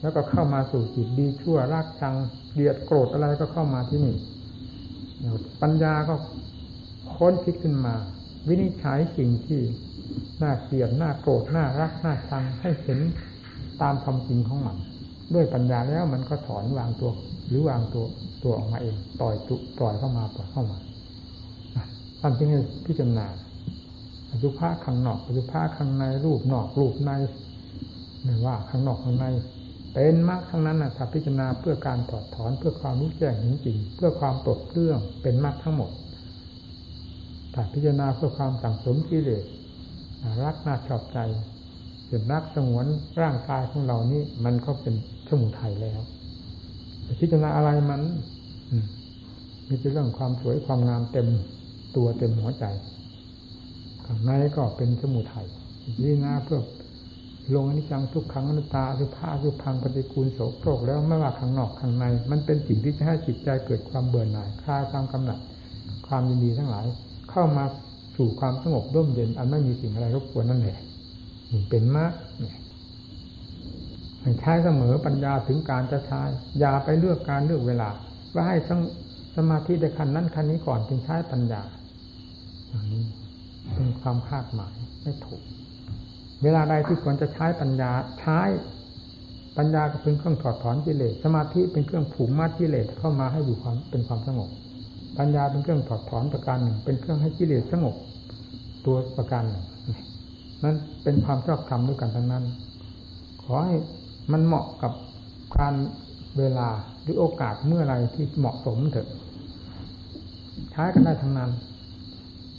แล้วก็เข้ามาสู่จิตดีชั่วรักชังเดียดโกรธอะไรก็เข้ามาที่นี่ปัญญาก็ค้นคิดขึ้นมา วินิจฉัยสิ่งที่น่าเกลียดน่าโกรธน่ารักน่าชังให้เห็นตามความจริงของมัน ด้วยปัญญาแล้วมันก็ถอนวางตัว หรือวางตัวตัวออกมาเองปล่อยตุปล่อยเข้ามาปล่อยเข้ามา ท่านจึงให้พิจารณาอสุภะข้างนอกอสุภะข้างในรูปนอกรูปในไม่ว่าข้างนอกข้างในเป็นมรรคทั้งนั้นนะถ้าพิจารณาเพื่อการถอดถอนเพื่อความรู้แจ้งจริงเพื่อความปลดเรื่องเป็นมรรคทั้งหมดถ้าพิจารณาเพื่อความสั่งสมกิเลสรักน่าชอบใจเห็นรักสงวนร่างกายของเรานี่มันก็เป็นสมุทัยแล้วพิจารณาอะไรมันมีแต่เรื่องความสวยความงามเต็ม ตัวเต็มหัวใจข้างในก็เป็นสมุทัยพิจาเพื่อลงอนิจจังทุกขังอนัตตาสุภาสุพังปฏิกูลโสโครกแล้วไม่ว่าข้างนอกข้างใน มันเป็นสิ่งที่จะให้จิตใจเกิดความเบื่อหน่ายคลายความกำหนัด ความยินดีทั้งหลาย เข้ามาสู่ความสงบร่มเย็น อันไม่มีสิ่งอะไรรบกวนนั่นแหละเป็นมรรคใช้เสมอปัญญาถึงการจะใช้อย่าไปเลือกการเลือกเวลา ว่าให้สสมาธิในขั้นนั้นขั้นนี้ก่อนจึงใช้ปัญญา อย่างนี้เป็นความคาดหมายไม่ถูก เวลาใดที่ควรจะใช้ปัญญาใช้ปัญญาก็เป็นเครื่องถอดถอนกิเลสสมาธิเป็นเครื่องผูกมัดกิเลสเข้ามาให้อยู่ความเป็นความสงบ ปัญญาเป็นเครื่องถอดถอนประการหนึ่ง เป็นเครื่องให้กิเลสสงบ ตัวประการหนึ่งนั้นเป็นความชอบธรรมด้วยกันทั้งนั้น ขอให้มันเหมาะกับการเวลาหรือโอกาสเมื่อไรที่เหมาะสมเถอะใช้กันได้ทั้งนั้น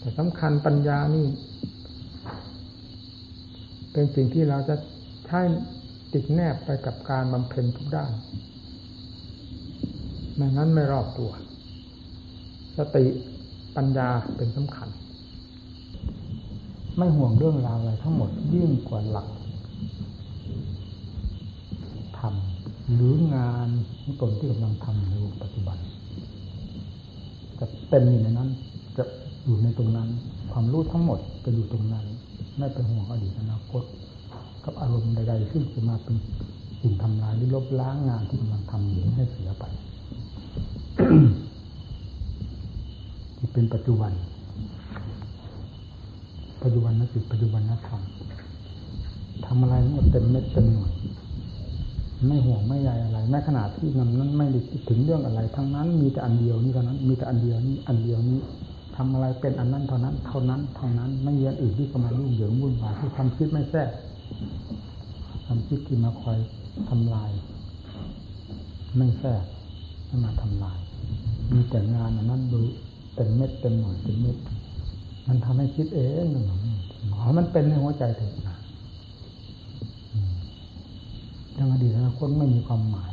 แต่สำคัญปัญญานี่ เป็นสิ่งที่เราจะใช้ติดแนบไปกับการบำเพ็ญทุกด้านไม่งั้นไม่รอบตัว สติปัญญาเป็นสำคัญ ไม่ห่วงเรื่องราวอะไรทั้งหมดยิ่งกว่าหลักทำหรืองานที่ตนที่กำลังทำในปัจจุบัน จะเต็มอยู่ในนั้นจะ อยู่ในตรงนั้น ความรู้ทั้งหมดจะอยู่ตรงนั้น ไม่เป็นห่วงอดีตอนาคต กับอารมณ์ใดๆซึ่งจะมาเป็นสิ่งทำลายหรือลบล้างงานที่กำลังทำอยู่ให้เสียไปที่เป็นปัจจุบัน ปัจจุบันนจิตปัจจุบันนธรรมทำอะไรมันเต็มเม็ดเต็มหน่วยไม่ห่วงไม่ใยอะไรแม้ขนาดที่มันนั้นไม่ได้ถึงเรื่องอะไร ทั้งนั้น มีแต่อันเดียวนี้เท่านั้น มีแต่อันเดียวนี้ อันเดียวนี้ ทำอะไรเป็นอันนั้นเท่านั้นเท่านั้นเท่านั้นไม่มีอันอื่นที่เข้ามารุ่งเหยิงวุ่นวายที่ทำคิดไม่แทรกทำคิดที่มาคอยทำลาย ไม่แทรกไม่มาทำลาย มีแต่งานอันนั้นดูเต็มเม็ดเต็มหน่วยเต็มเม็ดมันทำให้คิดเองหมอมันเป็นในหัวใจเถอะนะเรื่องอดีตอนาคตไม่มีความหมาย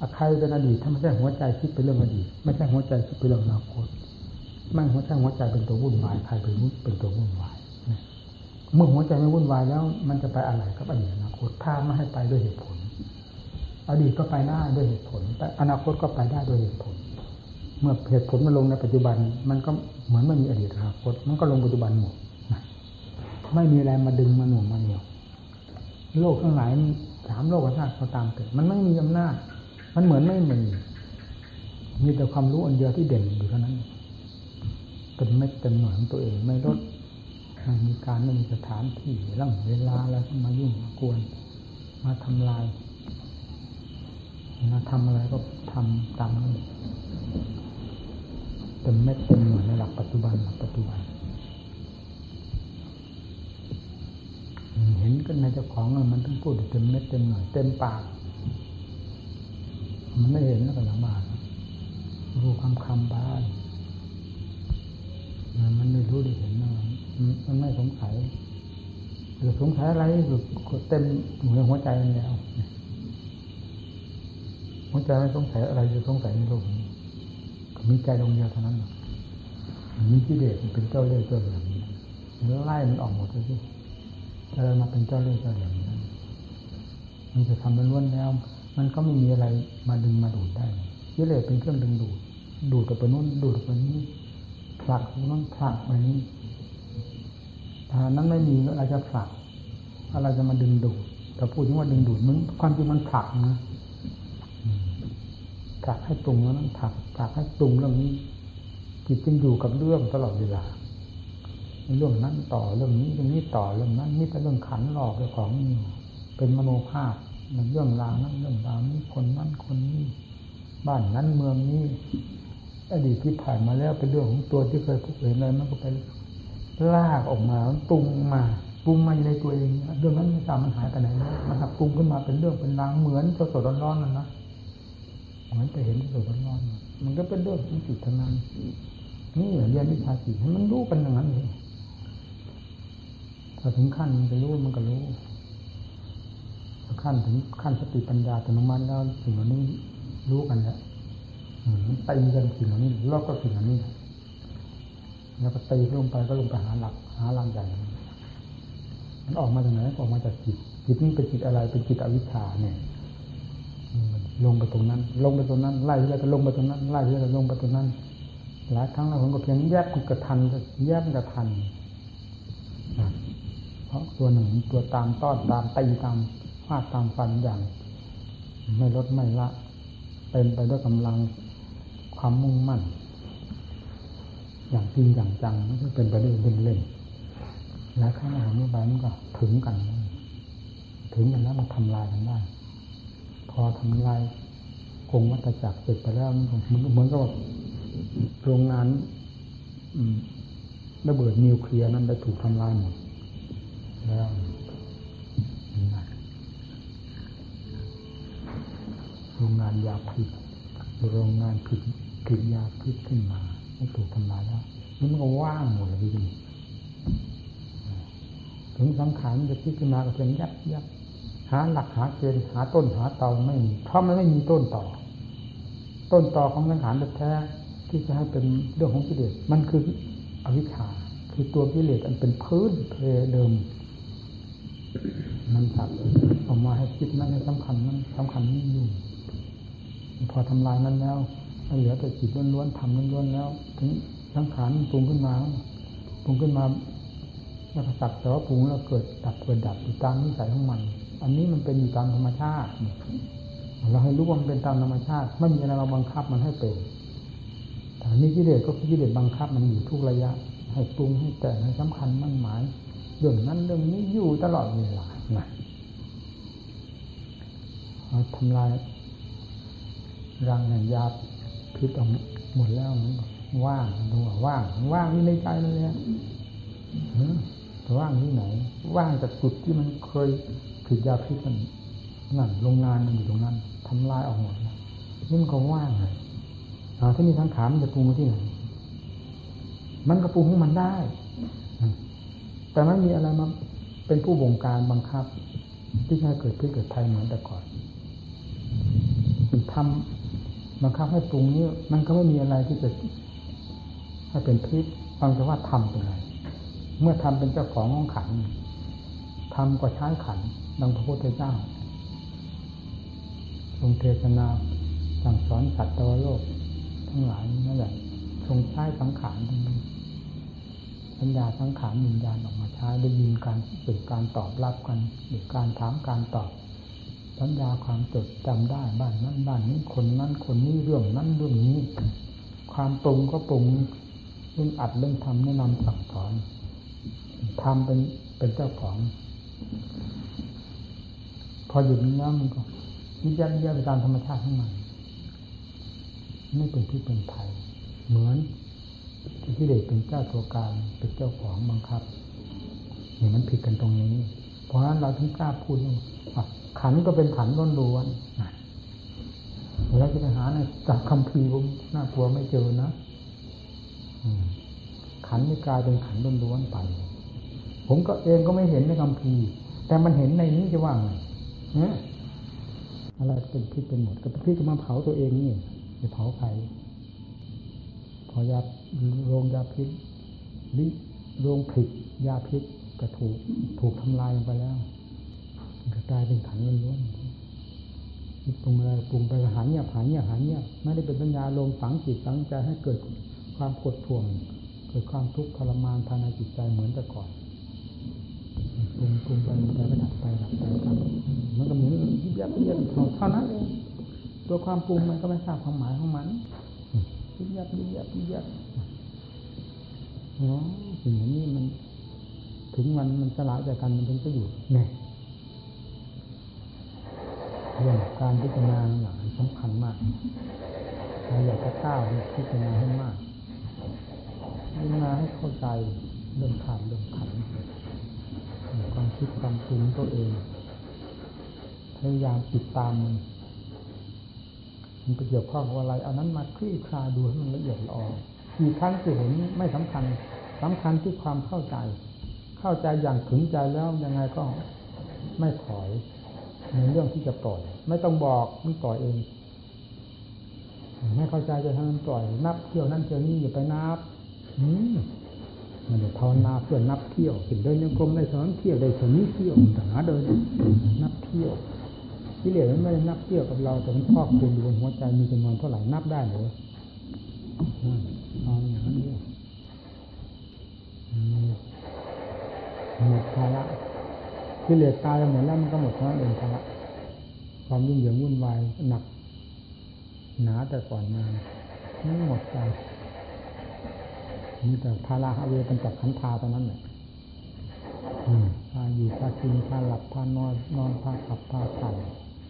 อใครเป็นอดีตถ้าไม่ใช่หัวใจคิดไปเรื่องอดีตไม่ใช่หัวใจคิดไปเรื่องอนาคต ไม่หัวใจหัวใจเป็นตัววุ่นวายใครเป็นเป็นตัววุ่นวายเมื่อหัวใจไม่วุ่นวายแล้ว มันจะไปอะไรกับอดีตอนาคตถ้าไม่ให้ไปด้วยเหตุผล อดีตก็ไปได้ด้วยเหตุผลแต่อนาคตก็ไปได้ด้วยเหตุผล เมื่อเหตุผลมันลงในปัจจุบัน มันก็เหมือนไม่มีอดีตอนาคต มันก็ลงปัจจุบันหมดไม่มีอะไรมาดึงมาหน่วงมาเหนี่ยวโลกทั้งหลายสามโลกธาตุเขาตามเกิดมันไม่มีอำนาจ มันเหมือนไม่มีมีแต่ความรู้อันเดียวที่เด่นอยู่เท่านั้น เป็นเม็ดเป็นหน่วยของตัวเองไม่ลดไม่มีการไม่มีสถานที่ร่างเวลาแล้วมายุ่งมากวน มาทำลายมาทำอะไรก็ทำตามนั้นเป็นเม็ดเป็นหน่วยในหลักปัจจุบันหลักปัจจุบัน เห็นกันในเจ้าของมันต้องพูดเต็มเม็ดเต็มหน่วยเต็มปาก มันไม่เห็นแล้วก็ลำบากรู้คำคำบ้าน มันไม่รู้ได้เห็นมันไม่สงสัยหรือสงสัยอะไรก็เต็มหัวหัวใจมันแล้วหัวใจไม่สงสัยอะไรจะสงสัยในโลกนี้มีใจดวงเดียวเท่านั้นมีกิเลสเป็นเจ้าเล่ห์เจ้าเหลี่ยมแล้วไล่มันออกหมดเลยสิอะไรมาเป็นเจ้าเล่ห์เจ้าเหลี่ยมนั้นมันจะทำมันล้วนแล้ว มันก็ไม่มีอะไรมาดึงมาดูดได้กิเลสเป็นเครื่องดึงดูดดูดกับไปนู้นดูดกับไปนี้ ผลักนู้นผลักไปนี้ถ้านั้นไม่มีอะไรจะผลักอะไรจะมาดึงดูดแต่พูดถึงว่าดึงดูดมันความจริงมันผลักนะผลักให้ตรงแล้วนั้นผลักผลักให้ตรงเรื่องนี้จิตจึงอยู่กับเรื่องตลอดเวลาเรื่องนั้นต่อเรื่องนี้เรื่องนี้ต่อเรื่องนั้นนี่เป็นเรื่องขันหลอกเรื่องของเป็นมโนภาพเรื่องราวนั้นเรื่องราวนี้คนนั้นคนนี้บ้านนั้นเมืองนี้ อดีตที่ผ่านมาแล้วเป็นเรื่องของตัวที่เคยพบเห็นอะไรมันก็ไปลากออกมาปรุงมาปรุงมาในตัวเองเรื่องนั้นไม่ทราบมันหายไปไหนแล้วมันกปรุงขึ้นมาเป็นเรื่องเป็นรางเหมือนสดๆร้อนๆนั่นนะเหมือนไปเห็นสดๆร้อนๆมันก็เป็นเรื่องของจิตทั้งนั้นนี่เรียนวิชาจิตให้มันรู้เป็นอย่างนั้นเลยพอถึงขั้นมันจะรู้มันก็รู้ขั้นถึงขั้นสติปัญญาแต่นมันแล้วสิ่งเหล่านี้รู้กันแล้ว ตีกันสิ่งเหล่านี้ลอกก็สิ่งเหล่านี้แล้วก็ตีลงไปก็ลงไปหาหลักหาลังใหญ่มันออกมาจากไหนออกมาจากจิตจิตนี้เป็นจิตอะไรเป็นจิตอวิชชาเนี่ยลงไปตรงนั้น ลงไปตรงนั้นไล่แล้วก็ลงไปตรงนั้นไล่แล้วก็ลงไปตรงนั้นหลายครั้งเราผมก็เพียงแยกกระทันแยกกระทันเพราะตัวหนึ่งตัวตามต้อนตามตีตามฟาดตามฟันอย่าง ไม่ลดไม่ละ เป็นไปด้วยกำลัง ความมุ่งมั่น อย่างจริงอย่างจังม่ใช่เป็นไปด้เล่นเล่นแล้วข้างหลังนี้ไปมันก็ถึงกัน ถึงกันแล้วมันทำลายกันได้ พอทำลายคงวัตจักรเสร็จไปแล้วมันเหมือนกับโรงงานระเบิดนิวเคลียร์นั้นได้ถูกทำลายหมดแล้วโรงงานยาพิษโรงงานผิด ผิดยาพิษขึ้นมาไม่ถูกทำลายแล้วมันก็ว่างหมดเลยจริงถึงสังขารมันจะพิจขึ้นมาก็เป็นยับยับหาหลักหาเกณฑ์หาต้นหาเตาไม่มีเพราะมันไม่มีต้นต่อ ต้นต่อของสังขารแท้ที่จะให้เป็นเรื่องของกิเลสมันคืออวิชชาคือตัวกิเลสอันเป็นพื้นเพเดิม มันสับออกมาให้คิดนั้นให้สำคัญนั้นสำคัญนี่อยู่พอทำลายนั้นแล้ว เหลือแต่จิตล้วนๆทำล้วนๆแล้ว ถึงสังขารปรุงขึ้นมาปรุงขึ้นมาแล้วสักแต่ว่าปรุงแล้วเกิดดับเกิดดับอยู่ตามนิสัยของมัน อันนี้มันเป็นอยู่ตามธรรมชาติเราให้รู้ว่ามันเป็นตามธรรมชาติไม่มีอะไรเราบังคับมันให้เป็นแต่นี่กิเลสก็คือกิเลสบังคับมันอยู่ทุกระยะ ให้ปรุงให้แต่งให้สำคัญมั่นหมายเรื่องนั้นเรื่องนี้อยู่ตลอดเวลานะทำลายรังแห่งยา พิษออกหมดแล้วว่างดูว่าว่างว่างที่ในใจนั่นแหละว่างที่ไหน ว่างจากจุดที่มันเคยผิดยาพิษมันนั่นโรงงานมันอยู่ตรงนั้นทำลายออกหมดแล้วนี่มันก็ว่างเลยถ้ามีสังขามันจะปรุงที่ไหนมันก็ปรุงของมันได้ แต่ไม่มีอะไรมาเป็นผู้บงการบังคับ ที่ให้เกิดพิษเกิดภัยเหมือนแต่ก่อนทำ บังคับให้ปรุงนี้มันก็ไม่มีอะไรที่จะให้เป็นพิษฟังแต่ว่าทำเป็นไรเมื่อทำเป็นเจ้าของของขันทำก็ใช้ขันดังพระพุทธเจ้าทรงเทศนาสั่งสอนสัตว์ตวโลก ทั้งหลายนั่นแหละทรงใช้สังขารทั้งนี้สัญญาสังขารวิญญาณออกมาใช้ได้ยินการสื่อการตอบรับกันหรือการถามการตอบ สัญญาความจดจำได้บ้านนั้นบ้านนี้คนนั้นคนนี้เรื่องนั้นเรื่องนี้ ความปรุงก็ปรุงเรื่องอัดเรื่องทำแนะนำสั่งสอนทำเป็นเป็นเจ้าของ พอหยุดนี้แล้วมันก็ยิบยับยับไปตามธรรมชาติของมันไม่เป็นที่เป็นภัยเหมือนที่เด็กเป็นเจ้าตัวการเป็นเจ้าของบังคับนี่มันผิดกันตรงนี้ เพราะฉะนั้นเราถึงกล้าพูดว่า ขันก็เป็นขันล้นล้วนแล้วจะไปหาในจากคำพีผมน่ากลัวไม่เจอนะขันนี่กลายเป็นขันล้นล้วนไป ผมก็เองก็ไม่เห็นในคำพีแต่มันเห็นในนี้จะว่าไงเนี่ยอะไรเป็นพิษเป็นหมดก็พิษก็มาเผาตัวเองนี่จะเผาใครพอยาโรงยาพิษลิโรงผิดยาพิษก็ถูกถูกทำลายไปแล้ว กลายเป็นขันล้วนปรุงอะไรปรุงไปหาเงียบหาเงียบหาเงียบไม่ได้เป็นปัญญาลงฝังจิตฝังใจให้เกิดความกดท่วง เกิดความทุกข์ทรมานภายในจิตใจเหมือนแต่ก่อนปรุงปรุงไปไปก็ดับไปดับไปครับมันก็เหมือนยิบยับยิบยับเท่านั้นเองตัวความปรุงมันก็ไม่ทราบความหมายของมันยิบยับยิบยับยิบยับเนาะสิ่งนี้มัน ถึงวันมันสลายจากกันมันถึงจะอยู่เนี่ย เรื่องการพิจารณาหลังสำคัญมากเราอยากจะก้าวพิจารณาให้มากพิจารณาให้เข้าใจเรื่องขาดเรื่องขันความคิดความปรุงตัวเองพยายามติดตามมันมันเกี่ยวข้องกับอะไรเอานั้นมาคลี่คลาดูให้มันละเอียดละออกี่ครั้งที่เห็นไม่สำคัญสำคัญที่ความเข้าใจ เข้าใจอย่างถึงใจแล้วยังไงก็ไม่ถอย ในเรื่องที่จะปล่อย ไม่ต้องบอกมันปล่อยเองไม่เข้าใจจะทำมันปล่อย นับเที่ยวนั่นเที่ยวนี่อย่าไปนับอืมมันจะภาวนาเพื่อนับเที่ยวถึงเดินยังกรมได้สอนเที่ยวได้สนี้เที่ยวแต่หาเดินนับเที่ยวกิเลสมันไม่ได้นับเที่ยวกับเราแต่มันครอบคลุมอยู่บนหัวใจมีจำนวนเท่าไหร่นับได้หรือเอาอย่างนั้นด้วยหมดภาระ กิเลสตายไปหมดแล้วมันก็หมดเท่านั้นเองภาระความยุ่งเหยิงวุ่นวายหนัก หนาแต่ก่อนมาไม่หมดใจมีแต่ภาระเวเปัญจขันธาตอนนั้นแหละพาอยู่พากินพาหลับพานอนนอนพาขับพาถ่าย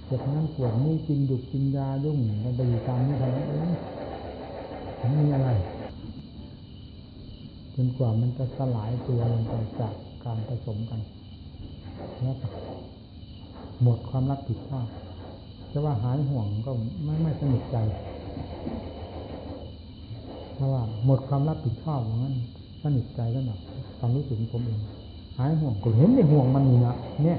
เจ็บนั้นปวดนี่กินดุกินยายุ่งมันไปอยู่ตามนี้ทำไมเองไม่มีอะไรจนกว่ามันจะสลายตัวลงไปจากการผสมกัน แล้วหมดความรับผิดชอบจะว่าหายห่วงก็ไม่ไม่สนิทใจเพราะว่าหมดความรับผิดชอบอย่างนั้นสนิทใจแล้วนะความรู้สึกของผมเองหายห่วงก็เห็นในห่วงมันนี่นะเนี่ย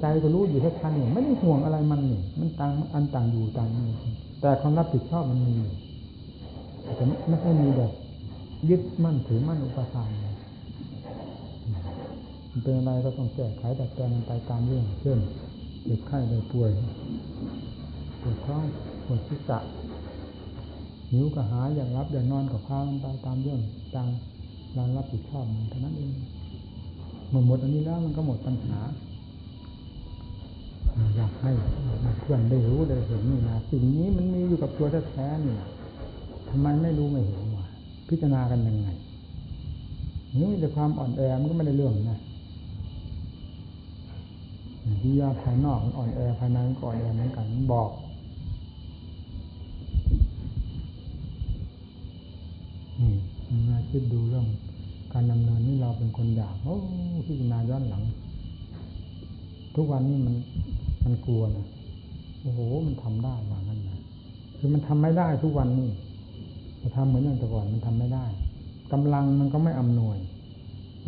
ใจก็รู้อยู่แค่ทันเนี่ยไม่ได้ห่วงอะไรมันนี่มันต่างอันต่างอยู่ต่างมีแต่ความรับผิดชอบมันมีแต่ไม่ใช่มีแบบยึดมั่นถือมั่นอุปทาน มันเป็นอะไรก็ต้องแก้ไขแต่แปลงไปตามเรื่อง เช่นเจ็บไข้ได้ป่วยปวดท้องปวดศีรษะหิวก็หาอย่างรับอย่างนอนกับพาไปตามเรื่องตามการรับผิดชอบมันเท่านั้นเองหมดหมดอันนี้แล้วมันก็หมดปัญหา อยากให้เพื่อนได้รู้ได้เห็นนี่นะสิ่งนี้มันมีอยู่กับตัวแท้ๆนี่ทำไมไม่รู้ไม่เห็นวะพิจารณากันยังไงนี่มีแต่ความอ่อนแอมันก็ไม่ได้เรื่องนะ ที่ยาภายนอกมันอ่อนแอภายในก็อ่อนแอเหมือนกันบอกนี่มาคิดดูเรื่อง การดำเนินนี่เราเป็นคนอยากโอ้พิจารณาย้อนหลัง ทุกวันนี้มันมันกลัวนะโอ้โห มันทำได้ว่างั้นนะคือมันทำไม่ได้ทุกวันนี้จะทำเหมือนอย่างแต่ก่อนมันทำไม่ได้กำลังมันก็ไม่อำนวย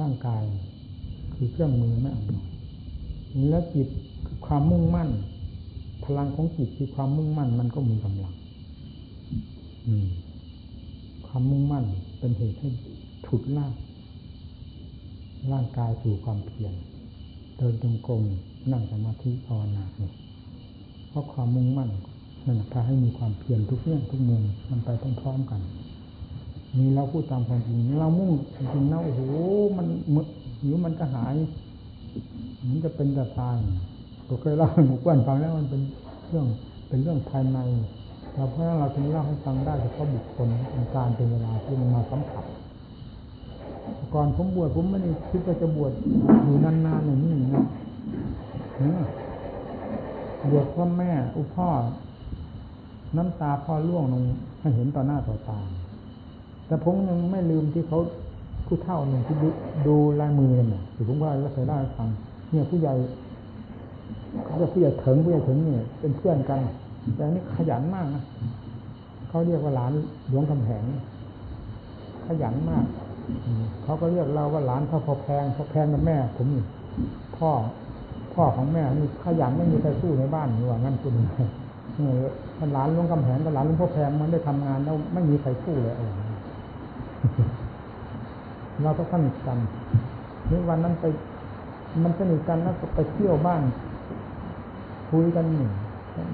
ร่างกาย คือเครื่องมือไม่อำนวย แล้วจิตคือความมุ่งมั่น พลังของจิตคือความมุ่งมั่น มันก็มีกำลังอืมความมุ่งมั่นเป็นเหตุให้ฉุดลากร่างกายสู่ความเพียรเดินจงกรมนั่งสมาธิภาวนาเนี่ยเพราะความมุ่งมั่นนั่นพาให้มีความเพียรทุกเรื่องทุกมุมมันไปพร้อมๆกันนี่เราพูดตามความจริงเรามุ่งจริงๆนะโอ้โหมันหิวมันก็หาย มันจะเป็นจะตายก็เคยเล่าให้หมู่เพื่อนฟังแล้วมันเป็นเรื่องเป็นเรื่องภายในเราเพราะนั้นเราจึงเล่าให้ฟังได้เฉพาะบุคคลเป็นการเป็นเวลาที่มันมาสัมผัสก่อนผมบวชผมไม่ได้คิดว่าจะบวชอยู่นานๆอย่างนี้นะบวชพ่อแม่ อุพ่อ น้ำตาพ่อล่วงลงให้เห็นต่อหน้าต่อตา แต่ผมยังไม่ลืมที่เขาผู้เท่าหนึ่งที่ดูดลายมือกันน่ะที่ผมว่าเราเคยเล่าให้ฟัง เนี่ยผู้ใหญ่เขาจะผู้ใหญ่ถึงผู้ใหญ่ถึงเนี่ย เป็นเพื่อนกัน แต่นี่ขยันมากนะเขาเรียกว่าหลานหลวงคำแหงขยันมากเขาก็เรียกเราว่าหลานพ่อพอแพงพอแพงกับแม่ ผมพ่อพ่อของแม่นี่ขยันไม่มีใครสู้ในบ้านนี่ว่างั้นคุณมันหลานหลวงคำแหงกับหลานหลวงพ่อแพงมันได้ทำงานแล้วไม่มีใครสู้เลยเราก็สนิทกันนี่วันนั้นไป มันสนิทกันแล้วก็ไปเที่ยวบ้านคุยกันหนึ่ง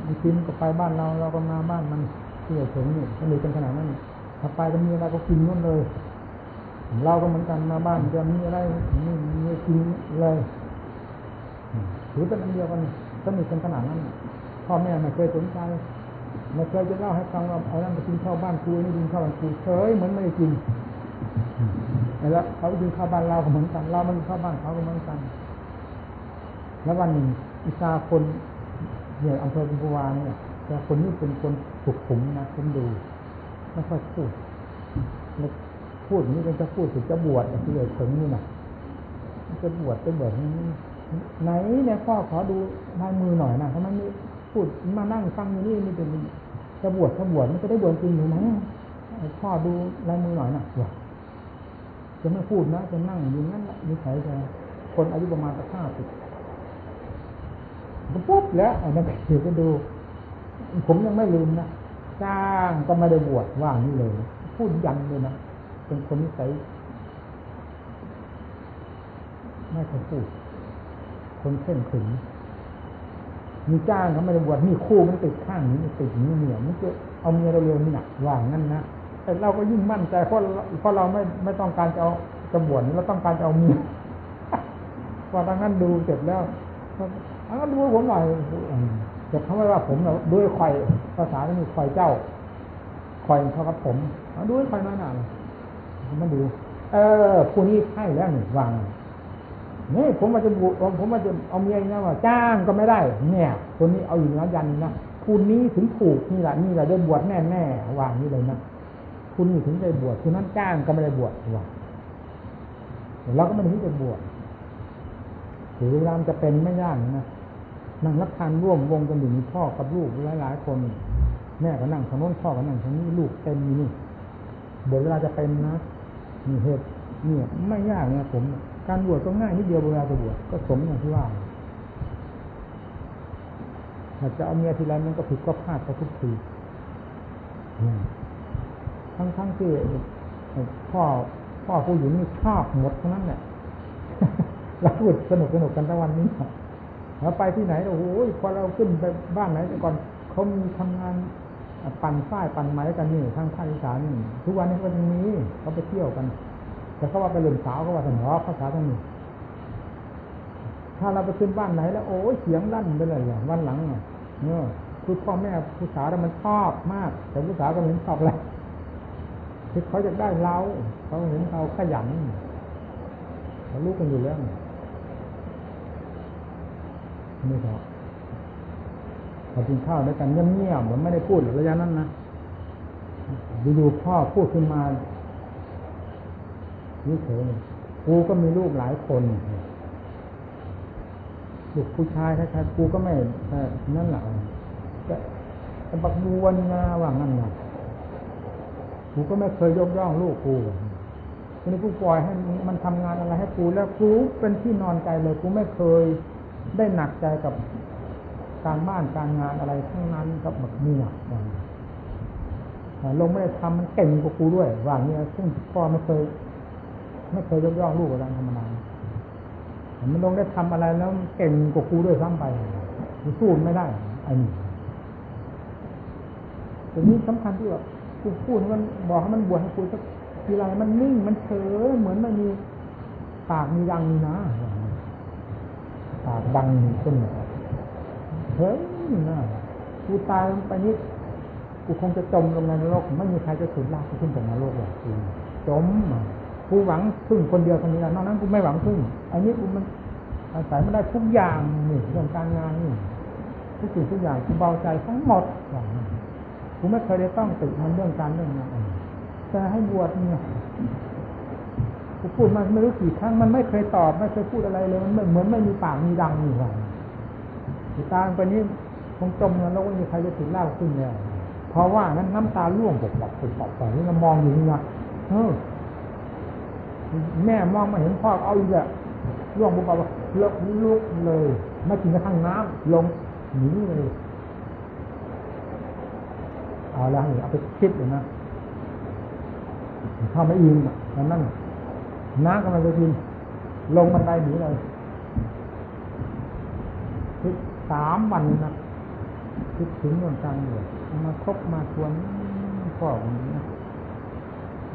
มีกินก็ไปบ้านเราเราก็มาบ้านมันเที่ยวถึงนี่สนิทกันขนาดนั้นถ้าไปก็มีอะไรก็กินนู่นเลย เราก็เหมือนกันมาบ้านจะมีอะไรมีมีกินเลยถือเป็นอันเดียวกันสนิทกันขนาดนั้นพ่อแม่ไม่เคยสนใจไม่เคยจะเล่าให้ฟังว่าเอานั่นไปกินข้าวบ้านครูนี่กินข้าวบ้านครูเฉยเหมือนไม่ได้กินแล้วเขากินข้าวบ้านเราก็เหมือนกันเราไม่กินข้าวบ้านเขาก็เหมือนกัน แล้ววันหนึ่งอิสาคนเนี่ยอำเภอบุญวาเนี่ยแต่คนนี้เป็นคนสุขุมนะผมดูไม่ค่อยพูดแล้วพูดนี้เป็นจะพูดถึงจะบวชที่เลยถึงนี่นะจะบวชจะบวชไหนเนี่ยพ่อขอดูลายมือหน่อยนะทำไมไม่พูดมานั่งฟังอยู่นี่นี่เป็นจะบวชถ้าบวชมันจะได้บวชจริงหรือไหมพ่อดูลายมือหน่อยนะบวชจะไม่พูดนะจะนั่งอยู่นั่นนิสัยจะคนอายุประมาณสักห้าสิบ ปุ๊บแล้วอันนั้นเดี๋ยวก็ดู ผมยังไม่ลืมนะจ้างก็ไม่ได้บวชว่างนี่เลย พูดยันเลยนะเป็นคนนิสัยไม่เคยพูด คนเส้นขึงมีจ้างเขาไม่ได้บวชมีคู่มันติดข้างนี้ติดนี้เหนียวมันจะเอาเมียเราเร็วนี่หนักว่างนั่นนะแต่เราก็ยิ่งมั่นใจเพราะเพราะเราไม่ไม่ต้องการจะเอาจะบวชเราต้องการจะเอาเมียพอทางนั้นดูเสร็จแล้ว อันนั้นดูผมหน่อยจะเขาไม่ว่าผมเราด้วยไข่ภาษาที่มีไข่เจ้าไข่เท่ากับผมด้วยไข่น้อยหนามาดู เออผู้นี้ใช่แล้วหนึ่งวางนี่ผมมาจะบุผมมาจะเอาเมียนะว่าจ้างก็ไม่ได้ เนี่ยคนนี้เอาอยู่แล้วยันนะคุณนี้ถึงถูกนี่แหละนี่แหละได้บวชแน่แน่วางนี่เลยนะคุณนี่ถึงได้บวชคุณนั้นจ้างก็ไม่ได้บวชว่าเราก็ไม่ได้จะบวชหรือเวลาจะเป็นไม่ยากนะ นั่งรับทานร่วมวงกันอยู่มีพ่อกับลูกหลายหลายคน แม่ก็นั่งทางโน้นพ่อก็นั่งทางนี้ลูกเต็มนี่เดี๋ยวเวลาจะเป็นนะมีเหตุเนี่ยไม่ยากนะผม การบวชก็ง่ายนิดเดียวเวลาจะบวชก็สมอย่างที่ว่าถ้าจะเอาเมียทีไรมันก็ผิดก็พลาดไปทุกทีทั้งทั้งที่พ่อพ่อผู้หญิงนี่ชอบหมดทั้งนั้นแหละเราพูดสนุกสนุกกันทั้งวันนี้ เราไปที่ไหนโอ้โหพอเราขึ้นไปบ้านไหนแต่ก่อนเขามีทำงานปั่นฝ้ายปั่นไม้กันนี่ทางภาคอีสานทุกวันนี้ก็ยังมีเขาไปเที่ยวกัน แต่เขาว่าไปเล่นสาวเขาว่าสนอภาษาทางนี้ถ้าเราไปขึ้นบ้านไหนแล้วโอ้ยเสียงลั่นไปเลยอย่างวันหลังเนี่ยคือพ่อแม่ผู้สาวมันชอบมาก แต่ผู้สาวก็เห็นชอบแล้วคือเขาจะได้เราเขาเห็นเราขยันเขารู้กันอยู่แล้ว นี่ครับพอกินข้าวด้วยกันเงียบๆเหมือนไม่ได้พูดระยะนั้นนะดูๆพ่อพูดขึ้นมานี่เถอะกูก็มีลูกหลายคนลูกผู้ชายใครๆกูก็ไม่นั่นแหละแต่บักบวนนะว่างั้นนะกูก็ไม่เคยยกย่องลูกกูทีนี้กูปล่อยให้มันทำงานอะไรให้กูแล้วกูเป็นที่นอนใจเลยกูไม่เคย ได้หนักใจกับการบ้านการงานอะไรทั้งนั้นกับแบบเมียลงไม่ได้ทำมันเก่งกว่ากูด้วย ว่าเนี้ยซึ่งพ่อไม่เคย ไม่เคยยกย่องลูกอะไรธรรมดามันลงได้ทำอะไรแล้วเก่งกว่ากูด้วยซ้ำไปสู้ไม่ได้ไอ้นี่แต่นี้สำคัญที่ว่ากูพูดมันบอกให้มันบวชให้กูสักทีไรมันนิ่งมันเฉยเหมือนมันมีปากมีรังนะ ปากดังขึ้นเฮ้ยน่ากูตายไปนิดกูคงจะจมลงในนรกไม่มีใครจะสุดลากกูขึ้นจากนรกหรอกกูจมกูหวังพึ่งคนเดียวคนนี้นอกนั้นกูไม่หวังพึ่งอันนี้กูมันอาศัยไม่ได้ทุกอย่างนี่เรื่องการงานนี่ทุกสิ่งทุกอย่างกูเบาใจทั้งหมดอย่างนี้กูไม่เคยได้ต้องติมันเรื่องการเรื่องงานจะให้บวชเนี่ย กูพูดมาไม่รู้กี่ครั้งมันไม่เคยตอบไม่เคยพูดอะไรเลยมันเหมือนไม่มีปากมีดังนี่หว่าตาคนนี้คงจมแล้วไม่มีใครจะถึงเล่าขึ้นแล้วเพราะว่านั้นน้ำตาล่วงปกปกปกปกไปนี่เรามองอยู่นี่นะเออแม่มองมาเห็นพ่อเอาอีกอะล่วงบุบไปเลกลุกเลยไม่กินกระทั่งน้ำลงหนีเลยเอาละเอาไปคิดเลยนะเข้าไม่อินนั่นนั่น น้ำกำลังจะกินลงบันไดหนีเลยคิดสามวันนะคิดถึงเรื่องการเลยมาคบมาชวนพ่อคนนี้นะ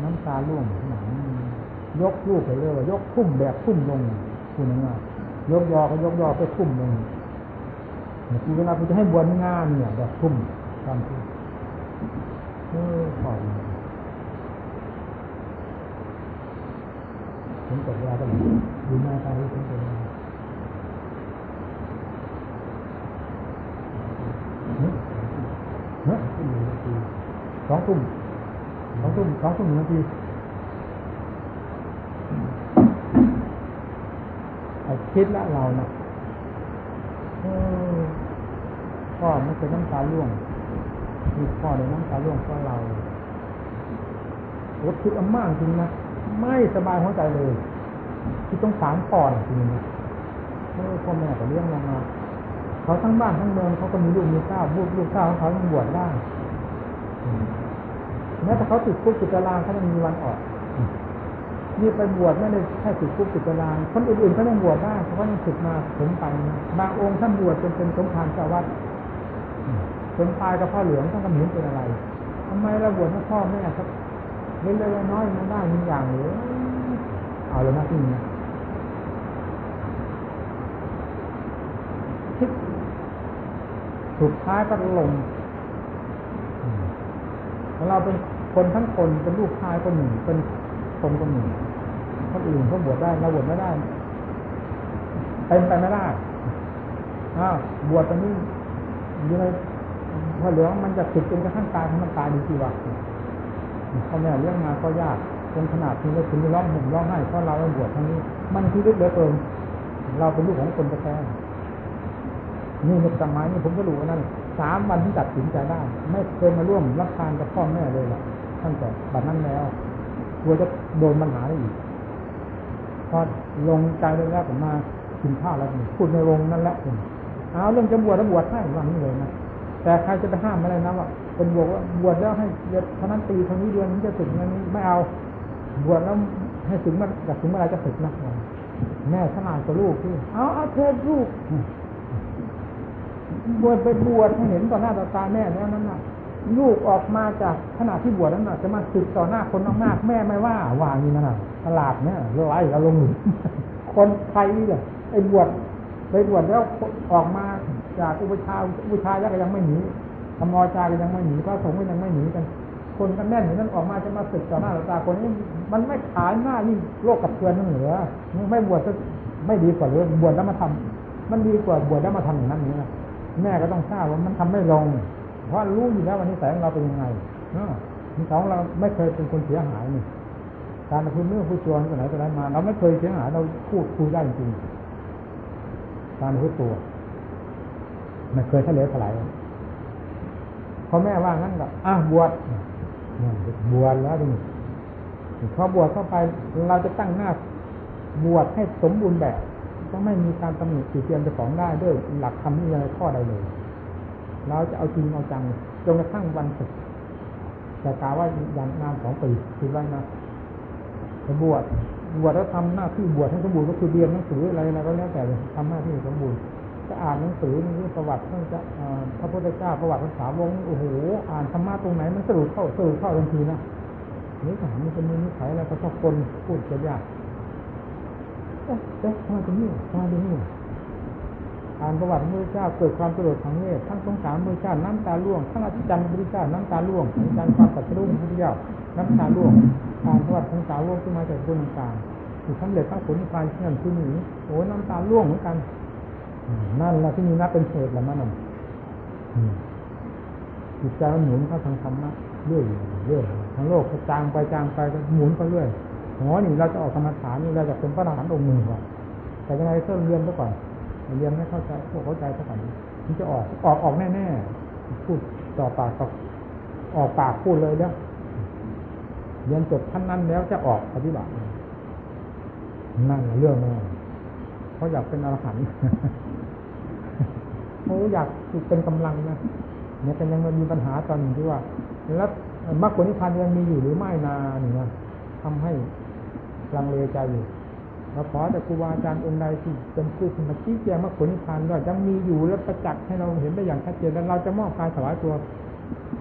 น้ำตาล่วงหนังยกลูกไปเลยว่ายกทุ่มแบบทุ่มลงคุณนว่ายกยอก็ยกยอไปทุ่มลงกูก็นะกูจะให้บวชงานเนี่ยแบบทุ่มตามที่เออพ่อ ผมจบเวลาก็ดูหน้าตาที่ผมจบเวลาเฮ้ยสองทุ่มสองทุ่มสองทุ่มหนึ่งนาทีคิดละเรานะพ่อไม่เคยน้ำตาล่วงมีพ่อในน้ำตาล่วงเพราะเรารถคิดอามากจริงนะ ไม่สบายหัวใจเลยที่ต้องสารพ่อจริงนะพ่อแม่ก็เลี้ยงมาเขาทั้งบ้านทั้งเมืองเขาก็มีลูกมีเต้าลูกลูกเต้าของเขายังบวชได้แม้แต่เขาติดคุกติดตารางเขายังมีวันออกนี่ไปบวชไม่ได้แค่ติดคุกติดตารางคนอื่นๆเขายังบวชได้เขาก็ยังติดมาผมไปนะบางองค์ท่านบวชจนเป็นสมภารเจ้าวัดเป็นตายกับพ่อเหลืองท่านก็เหมือนเป็นอะไรทำไมเราบวชให้พ่อแม่ครับ เล็กๆน้อยๆมันได้มีอย่างหรือเอาเลยนะที่นี้คิดสุดท้ายก็ลงเราเป็นคนทั้งคนเป็นลูกชายคนหนึ่งเป็นคนคนหนึ่งคนอื่นเขาบวชได้เราบวชไม่ได้เป็นไปไม่ได้อ้าวบวชตอนนี้อยู่ในพอเหลืองมันจะติดจนกระทั่งตายมันตายดีจีวะ พ่อแม่เลี้ยงมาก็ยากจนขนาดที่เราถึงร้องห่มร้องไห้เพราะเราบวชทั้งนี้ มันชีวิตเหลือเกินเราเป็นลูกของคนแท้นี่ในสมัยนี้ผมก็รู้ว่านั่นสามวันที่ตัดสินใจได้ ไม่เคยมาร่วมรับทานกับพ่อแม่เลยล่ะตั้งแต่บัดนั้นแล้วกลัวจะโดนปัญหาได้อีกพอลงใจเลยแล้วผมมากินข้าวแล้วพูดในวงนั่นแหละผมเอาเรื่องจะบวชแล้วบวชให้วันนี้เลยนะแต่ใครจะไปห้ามอะไรนะว่า เป็นบวชว่าบวชแล้วให้เท่านั้นปีเท่านี้เดือนนี้จะถึงนั้นนี้ไม่เอา บวชแล้วให้ถึงมันอยากถึงเมื่อไรจะถึงนะแม่ขนาดกับลูกที่เอาเอาเธอลูกบวชไปบวชให้เห็นต่อหน้าต่อตาแม่แล้วนั้นน่ะ ลูกออกมาจากขณะที่บวชนั้นน่ะจะมาสึกต่อหน้าคนมากๆแม่ไม่ว่าวางนี่นั่นน่ะตลาดเนี่ยไล่เราลงคนไทยเนี่ยไอ้บวชไปบวชแล้วออกมาจากอุปชาอุปชายักษ์ยังไม่หนี ธรรมอจาก็ยังไม่หนีพระสงฆ์ก็ยังไม่หนีกันคนกันแน่นอย่างนั้นออกมาจะมาสึกต่อหน้าต่อตาคนนี้มันไม่ขายหน้ายิ่งโลกกับเพื่อนนั่นเหลือไม่บวชก็ไม่ดีกว่าเลยบวชแล้วมาทำมันดีกว่าบวชแล้วมาทำอย่างนั้นนี้นะแม่ก็ต้องทราบว่ามันทำไม่ลง เพราะรู้อยู่แล้ววันนี้แสงเราเป็นยังไงเนาะนิสัยของเราไม่เคยเป็นคนเสียหายนี่การพูดเรื่องพูดชวนกันไหนกันไหนมา เราไม่เคยเสียหายเราพูดคุยได้จริงการพูดตัวไม่เคยทะเลถลาย พอแม่ว่างั้นก็อะบวชบวชแล้วนี่พอบวชเข้าไปเราจะตั้งหน้าบวชให้สมบูรณ์แบบก็ไม่มีการตำหนิติเตียนจะของได้ด้วยหลักธรรมนี่อะไรข้อใดเลย เราจะเอาจริงเอาจังจนกระทั่งวันศึกแต่กาว่าย่างงานสองปีคือว่านะบวชบวชแล้วทำหน้าที่บวชให้สมบูรณ์ก็คือเรียนหนังสืออะไรนะไรก็แล้วแต่ทำหน้าที่สมบูรณ์ จะอ่านหนังสือนี่ประวัติท่านจะพระพุทธเจ้าประวัติภาษาวงโอ้โหอ่านธรรมะตรงไหนมันสรุปเข้าสรุปเข้าทันทีนะนี่ถามมันจะมีนิสัยอะไรก็ชอบคนพูดจะยากเอ๊ะทำไมถึงนี่ทำไมถึงนี่อ่านประวัติพระพุทธเจ้าเกิดความสลดทางเวททั้งสงสารพระพุทธเจ้าน้ำตาล่วงทั้งอัศจรรย์พระพุทธเจ้าน้ำตาล่วงอัศจรรย์ความตัดสู้พระพุทธเจ้าน้ำตาล่วงอ่านประวัติของสาวกที่มาจากคนต่างๆที่สำเร็จทั้งผลนิพพานที่นั่นที่นี่โอ้น้ำตาล่วงเหมือนกัน นั่นแหละที่มีนับเป็นเหตุแหละมันจิตใจมันหมุนเข้าทางธรรมะเรื่อยเรื่อยทางโลกก็จางไปจางไปหมุนไปเรื่อยหัวนี่เราจะออกกรรมฐานนี่เราจะเป็นพระอรหันต์องค์หนึ่งก่อนแต่ยังไงเริ่มเรียนซะก่อนเรียนให้เข้าใจพวกเข้าใจซะก่อนมันจะออกออกออกแน่ๆพูดต่อปากกับออกปากพูดเลยแล้วเรียนจบท่านนั้นแล้วจะออกปฏิบัตินั่นเรื่องนั่นเขาอยากเป็นอรหันต์ เขาอยากเป็นกำลังนะเนี่ยแต่ยังมันมีปัญหาตอนนึงที่ว่า แล้วมรรคผลนิพพานยังมีอยู่หรือไม่นาเนี่ยทำให้ลังเลใจอยู่เราขอแต่ครูบาอาจารย์องค์ใดที่เป็นผู้สมาชี้แจงมรรคผลนิพพานว่ายังมีอยู่และประจักษ์ให้เราเห็นได้อย่างชัดเจนแล้วเราจะมอบการถวายตัว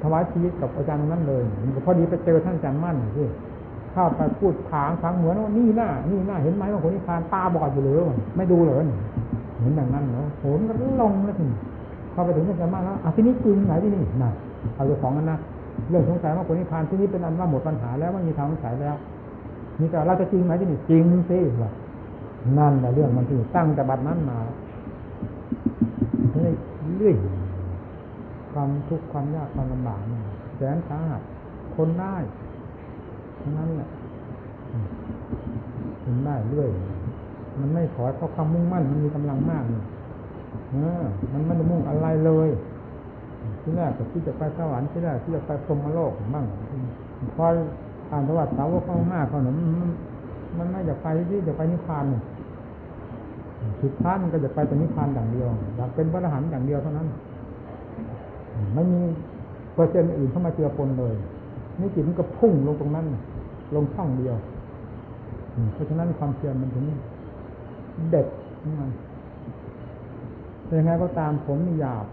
ถวายชีวิตกับอาจารย์นั้นเลยพอดีไปเจอท่านอาจารย์มั่นที่เข้าไปพูดถางทางเหมือนว่านี่หน้านี่หน้าเห็นไหมว่าผลนิพพานตาบอดอยู่เลยไม่ดูเลย เหมือนอย่างนั้นเนาะโหนก็ลงแล้วทีพอไปถึงอาจารย์มั่นแล้วอะที่นี้จริงไหนที่นี่น่ะเอาเจ้าของกันนะเรื่องสงสัยว่าผลนิพพานที่นี้เป็นอันว่าหมดปัญหาแล้วไม่มีทางสงสัยแล้วมีแต่เราจะจริงไหมที่นี่จริงสิว่านั่นแหละเรื่องมันที่ตั้งแต่บัดนั้นมาเรื่อยความทุกข์ความยากความลำบากแสนสาหัสคนได้ทั้งนั้นแหละทนได้เรื่อย มันไม่ถอยเพราะความมุ่งมั่นมันมีกำลังมากนี่เออ มันไม่ได้มุ่งอะไรเลยที่แรกก็ที่จะไปสวรรค์ที่แรกที่จะไปพรหมโลกบ้างพออ่านประวัติสาวกข้างหน้าเขาเนี่ยมันไม่อยากไปที่จะไปนิพพานสุดท้ายมันก็จะไปแต่นิพพานอย่างเดียวอยากเป็นพระอรหันต์อย่างเดียวเท่านั้น ไม่มีเปอร์เซ็นต์อื่นเข้ามาเจือปนเลยนี่จิตมันก็พุ่งลงตรงนั้น ลงช่องเดียวเพราะฉะนั้นความเพียรมันถึง เด็ดมันยังไงก็ตามผมหยาบ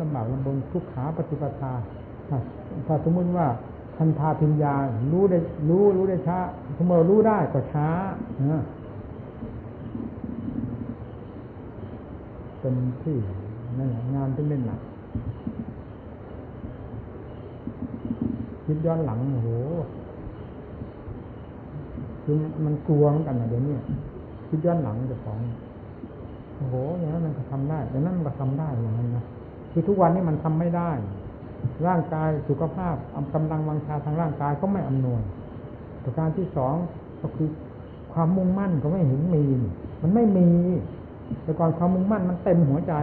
ลำบากลำบนทุกขาปฏิปทาถ้าสมมติว่าทันทาพิญญา รู้ได้ รู้รู้ได้ช้าเสมอรู้ได้ก็ช้าเป็นที่นั่นงานที่เล่นหนักคิดย้อนหลังโอ้โหคือมันกลัวเหมือนกันนะเดี๋ยวนี้ คิดย้อนหลังจะของโอ้โหอย่างนั้นมันก็ทำได้อย่างนั้นมันก็ทำได้อย่างนั้นนะคือทุกวันนี้มันทำไม่ได้ ร่างกายสุขภาพกำลังวังชาทางร่างกายก็ไม่อำนวยประการที่สองก็คือความมุ่งมั่นก็ไม่เห็นมี มันไม่มี แต่ก่อนความมุ่งมั่นมันเต็มหัวใจ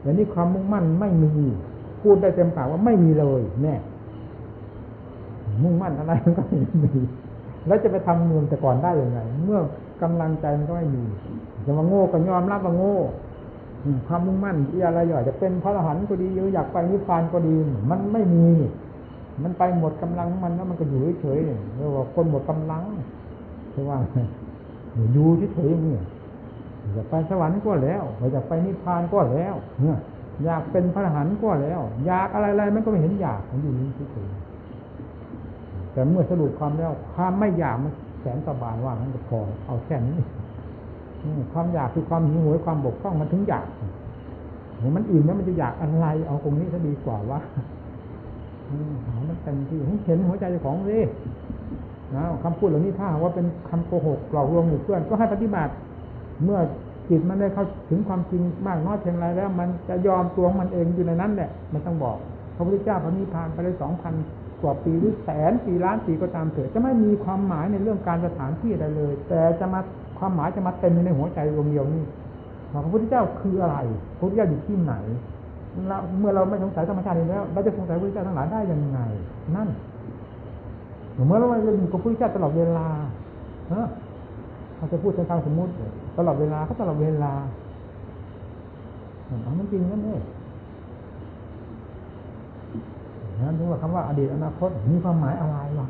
เดี๋ยวนี้ความมุ่งมั่นไม่มี พูดได้เต็มปากว่าไม่มีเลยแน่มุ่งมั่นอะไรมันก็ไม่มี แล้วจะไปทำเมืองแต่ก่อนได้ยังไง เมื่อ กำลังใจมันก็ไม่มีจะมาโง่ก็ยอมรับว่าโง่ความมุ่งมั่นอะไรอย่อยจะเป็นพระอรหันต์ก็ดีหรืออยากไปนิพพานก็ดี มันไม่มี มันไปหมดกำลังมันแล้วมันก็อยู่เฉยๆเรียกว่าคนหมดกำลังใช่ว่าอยู่เฉยๆเนี่ยอยากไปสวรรค์ก็แล้วอยากไปนิพพานก็แล้วเนี่ยอยากเป็นพระอรหันต์ก็แล้ว อยากอะไรๆมันก็ไม่เห็นอยากมันอยู่นี่เฉยๆแต่เมื่อสรุปความแล้วความไม่อยากมัน แสนสบายว่ามันก็พอเอาแค่นี้ความอยากคือความหิวโหยความบกพร่องมันถึงอยากมันอิ่มแล้วมันจะอยากอะไร เอาตรงนี้จะดีกว่าว่ามันเต็มที่เห็นหัวใจของสินะคำพูดเหล่านี้ถ้าว่าเป็นคำโกหกหลอกลวงหมู่เพื่อนก็ให้ปฏิบัติ เมื่อจิตมันได้เข้าถึงความจริงมากน้อยเพียงไรแล้ว มันจะยอมตัวมันเองอยู่ในนั้นแหละมันต้องบอกพระพุทธเจ้าพระนิพพานไปเลยสองพัน กว่าปีหรือแสนปีล้านปีก็ตามเถิดจะไม่มีความหมายในเรื่องการสถานที่ใดเลย แต่จะมาความหมายจะมาเต็มในหัวใจดวงเดียวนี้พระพุทธเจ้าคืออะไรพระพุทธเจ้าอยู่ที่ไหนเราเมื่อเราไม่สงสัยธรรมชาติแล้วเราจะสงสัยพระพุทธเจ้าทั้งหลายได้ยังไง นั่นเมื่อเราอยู่กับพระพุทธเจ้าตลอดเวลาเออเขาจะพูดทางสมมติตลอดเวลาเขาตลอดเวลาเอามันจริงนั่นเอง นั่นถึงว่าคำว่าอดีตอนาคตมีความหมายอะไรหรอ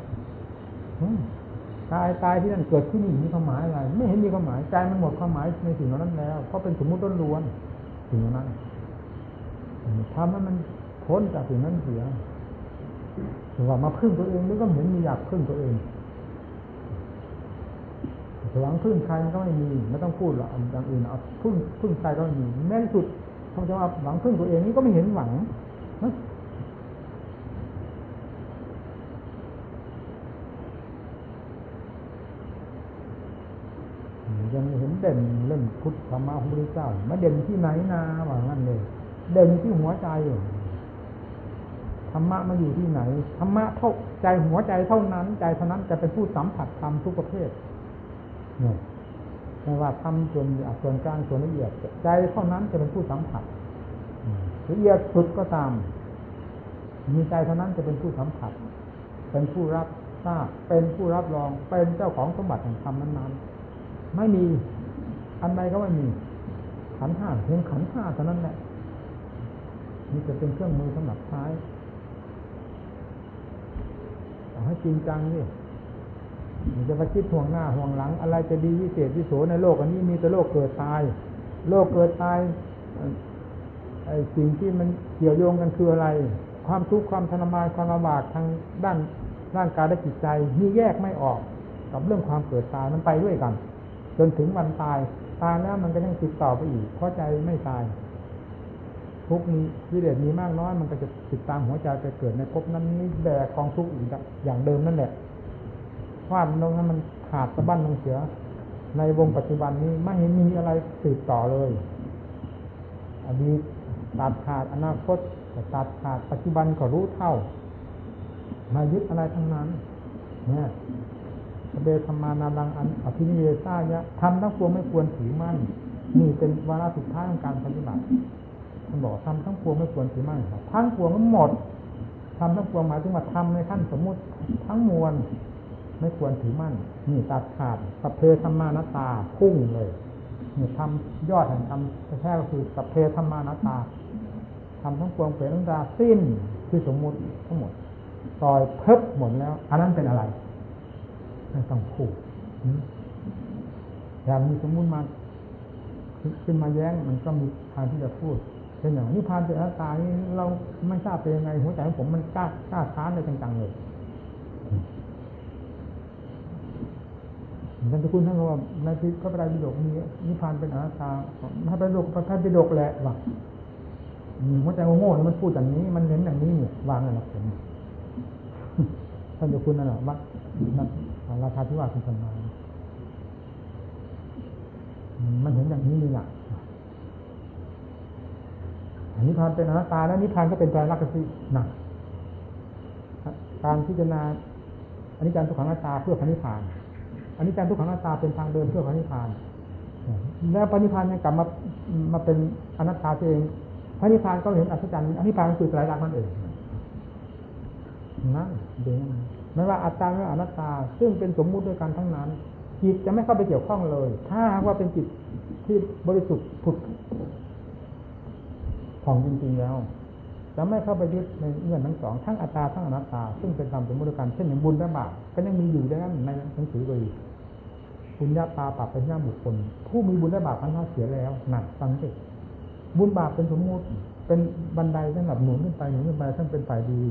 กายตายที่นั่นเกิดที่นี่มีความหมายอะไร ไม่เห็นมีความหมายใจมันหมดความหมายในสิ่งเหล่านั้นแล้ว เพราะเป็นสมมุติล้วนสิ่งเหล่านั้นทำให้มันพ้นจากสิ่งนั้นเสียแต่ว่ามาพึ่งตัวเองมันก็เหมือนมีอยากพึ่งตัวเองหวังพึ่งใครมันก็ไม่มีไม่ต้องพูดหรอกอย่างอื่นเอาพึ่งพึ่งใครก็ไม่มีแม้ที่สุดคำจะว่าหวังพึ่งตัวเองนี่ก็ไม่เห็นหวัง ยังเห็นเด่นเรื่องพุทธธรรมะของพระพุทธเจ้ามาเด่นที่ไหนนาว่างั้นเลย เด่นที่หัวใจธรรมะมาอยู่ที่ไหนธรรมะเท่าใจหัวใจเท่านั้น ใจเท่านั้นจะเป็นผู้สัมผัสธรรมทุกประเภทเนี่ยไม่ว่าทำส่วนส่วนกลางส่วนละเอียด ใจเท่านั้นจะเป็นผู้สัมผัสละเอียดสุดก็ตาม มีใจเท่านั้นจะเป็นผู้สัมผัส เป็นผู้รับทราบเป็นผู้รับรองเป็นเจ้าของสมบัติแห่งธรรมนั้นๆ ไม่มี อันใดก็ไม่มี ขันห้าเพียงขันห้าเท่านั้นแหละนี่จะเป็นเครื่องมือสำหรับใช้เอาให้จริงจังนี่มันจะไปคิดห่วงหน้าห่วงหลัง อะไรจะดีวิเศษวิโสในโลกอันนี้มีแต่โลกเกิดตาย โลกเกิดตายไอ้สิ่งที่มันเกี่ยวโยงกันคืออะไร ความทุกข์ความทรมานความลำบากทางด้านร่างกายและจิตใจมีแยกไม่ออก กับเรื่องความเกิดตายมันไปด้วยกัน จนถึงวันตาย ตายแล้วมันก็ยังติดต่อไปอีก เพราะใจไม่ตายทุกมีวิเดชมีมากน้อยมันก็จะติดตามหัวใจไปเกิดในภพนั้นนี้แบกกองทุกข์อีกอย่างเดิมนั่นแหละวาดลงให้มันขาดสะบั้นลงเสียในวงปัจจุบันนี้ไม่เห็นมีอะไรสืบต่อเลยอดีตตัดขาดอนาคตตัดขาดปัจจุบันก็รู้เท่า มายึดอะไรทั้งนั้น เนี่ย เบธรรมานาลังอันอภินิเวซ่ายะทำทั้งปวงไม่ควรถือมั่น นี่เป็นวาระสุดท้ายของการปฏิบัติท่านบอกทำทั้งปวงไม่ควรถือมั่นครับทั้งปวงมันหมดทำทั้งปวงหมายถึงว่าทำในขั้นสมมุติทั้งมวลไม่ควรถือมั่น นี่ตัดขาดสเพธรรมานตาพุ่งเลยนี่ทำยอดแห่งธรรมแท้ก็คือสเพธรรมานตาทำทั้งปวงเปลี่ยนตาสิ้นคือสมมุติทั้งหมดต่อยเพิบหมดแล้ว อันนั้นเป็นอะไร ไม่ต้องพูดอย่างมีสมมุติมาขึ้นมาแย้งมันก็มีทางที่จะพูดเช่นอย่างนิพพานเป็นอนัตตานี่เราไม่ทราบเป็นยังไงหัวใจของผมมันกล้ากล้าท้านเลยจังๆเลยท่านจะคุณท่านว่าในที่พระไตรปิฎกมีนิพพานเป็นอนัตตาพระไตรปิฎกพระไตรปิฎกแหละว่าหัวใจโง่ๆมันพูดอย่างนี้ มันเน้นอย่างนี้เนี่ยวางอะไรผมท่านจะคุณนั่นแหละว่า ราคาที่ว่าคุณสมามันเห็นอย่างนี้นี่แหละอันนี้พานเป็นอนัตตาแล้วนิพพานก็เป็นใจรักสิหนักการพิจารณาอันนี้การทุกขังอนัตตาเพื่อพระนิพพานอันนี้การทุกขังอนัตตาเป็นทางเดินเพื่อพระนิพพานแล้วพระนิพพานยังกลับมามาเป็นอนัตตาเองพระนิพพานก็เห็นอัศจรรย์อนิพพานคือไตรลักษณ์นั่นเองนั่นเด่ นไม่ว่าอัตตาหรืออนัตตา ซึ่งเป็นสมมุติด้วยกันทั้งนั้น จิตจะไม่เข้าไปเกี่ยวข้องเลย ถ้าว่าเป็นจิตที่บริสุทธิ์ผุดผ่องจริงๆแล้วจะไม่เข้าไปยึดในเงื่อนทั้งสองทั้งอัตตาทั้งอนัตตา ซึ่งเป็นธรรมสมมติกันเช่นอย่างบุญและบาปก็ยังมีอยู่ด้ในหนังสือเลยบุญญาตาปรับเป็นหน้าบุคคลผู้มีบุญและบาปพันธะเสียแล้วหนักฟังสิบุญบาปเป็นสมมติ เป็นบันไดสำหรับหนุนขึ้นไปหนุนขึ้นไปทั้งเป็นฝ่ายดี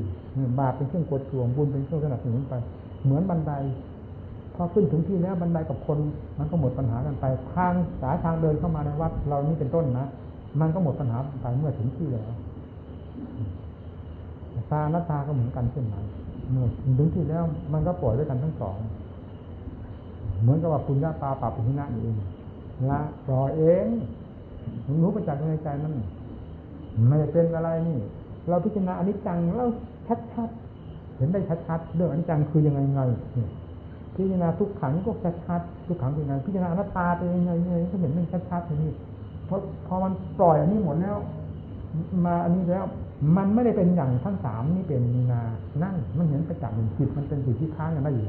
บาปเป็นเครื่องกดทวงบุญเป็นเครื่องสนับสนุนไป เหมือนบันไดพอขึ้นถึงที่แล้วบันไดกับคน มันก็หมดปัญหากันไปทางสายทางเดินเข้ามาในวัด เรานี่เป็นต้นนะมันก็หมดปัญหาไปเมื่อถึงที่แล้วตาหน้าตาก็เหมือนกันเช่นนั้นเมื่อถึงที่แล้ว มันก็ปล่อยด้วยกันทั้งสอง เหมือนกับว่าคุณญาตาปรับปุหินะเองละปล่อยเองรู้ประจักษ์ในใจนั่น ไม่เป็นอะไรนี่ เราพิจารณาอนิจจังเราชัดๆเห็นได้ชัดๆเรื่องอนิจจังคือยังไงไงพิจารณาทุกขังก็ชัดๆทุกขังเป็นยังไงพิจารณาอนัตตาเป็นยังไงไงก็เห็นมันชัดๆอย่างนี้เพราะพอมันปล่อยอันนี้หมดแล้ว มาอันนี้แล้ว มันไม่ได้เป็นอย่างทั้งสามนี่เป็นมีนานั่นมันเห็นประจักษ์จิตมันเป็นสิ่งที่ค้างกันได้อยู่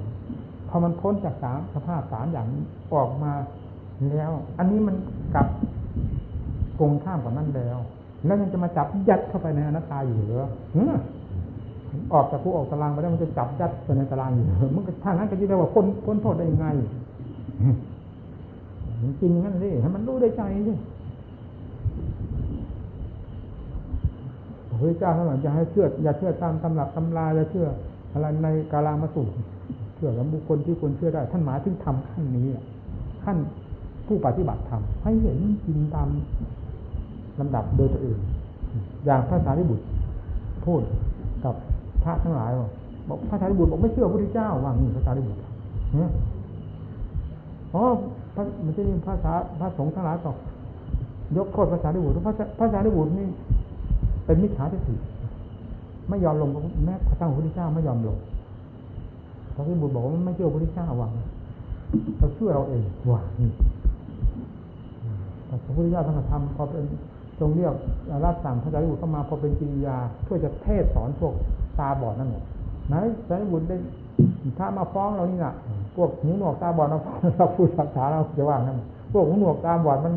พอมันพ้นจากสามสภาพสามอย่างออกมาแล้ว อันนี้มันกลับกงข้ามกับนั่นแล้ว แล้วยังจะมาจับยัดเข้าไปในอนัตตาอยู่หรือออกจากผู้ออกตารางไปแล้วมันจะจับยัดไปในตารางอยู่มันก็ทางนั้นก็จะเรียกว่าพ้นพ้นโทษได้ยังไงจริงงั้นสิให้มันรู้ได้ใจสิพระเจ้าท่านบอกจะให้เชื่ออย่าเชื่อตามตำรับตำราอย่าเชื่ออะไรในกาลามาสุเชื่อกับบุคคลที่ควรเชื่อได้ ท่านหมายถึงทำขั้นนี้ขั้นผู้ปฏิบัติธรรมให้เห็นจริงตาม ลำดับโดยตัวเอง อย่างพระสารีบุตร พูดกับพระทั้งหลายบอกพระสารีบุตรบอกไม่เชื่อพระพุทธเจ้าว่างี้พระสารีบุตรเนอ๋อพระมันจะมีภาษาพระสงฆ์ทั้งหลายต่อยกโทษภาษาดิบุตรภาษาภาษาดิบุตรนี่ เป็นมิจฉาทิฏฐิไม่ยอมลงแม้พระเจ้าพระพุทธเจ้าไม่ยอมลงพระดิบุตรบอกว่าไม่เชื่อพระพุทธเจ้าว่างเราเชื่อเราเองว่านี่พระพุทธเจ้าท่านทำพอเป็น ทรงเรียกรับสั่งพระสารีบุตรเข้ามาพอเป็นกิริยา เพื่อจะเทศสอนพวกตาบอดนั่นแหละไหนสารีบุตรได้ถ้ามาฟ้องเรานี่นะพวกหูหนวกตาบอดเราเราพูดภาษาเราจะว่างั้นพวกหูหนวกตาบอดมัน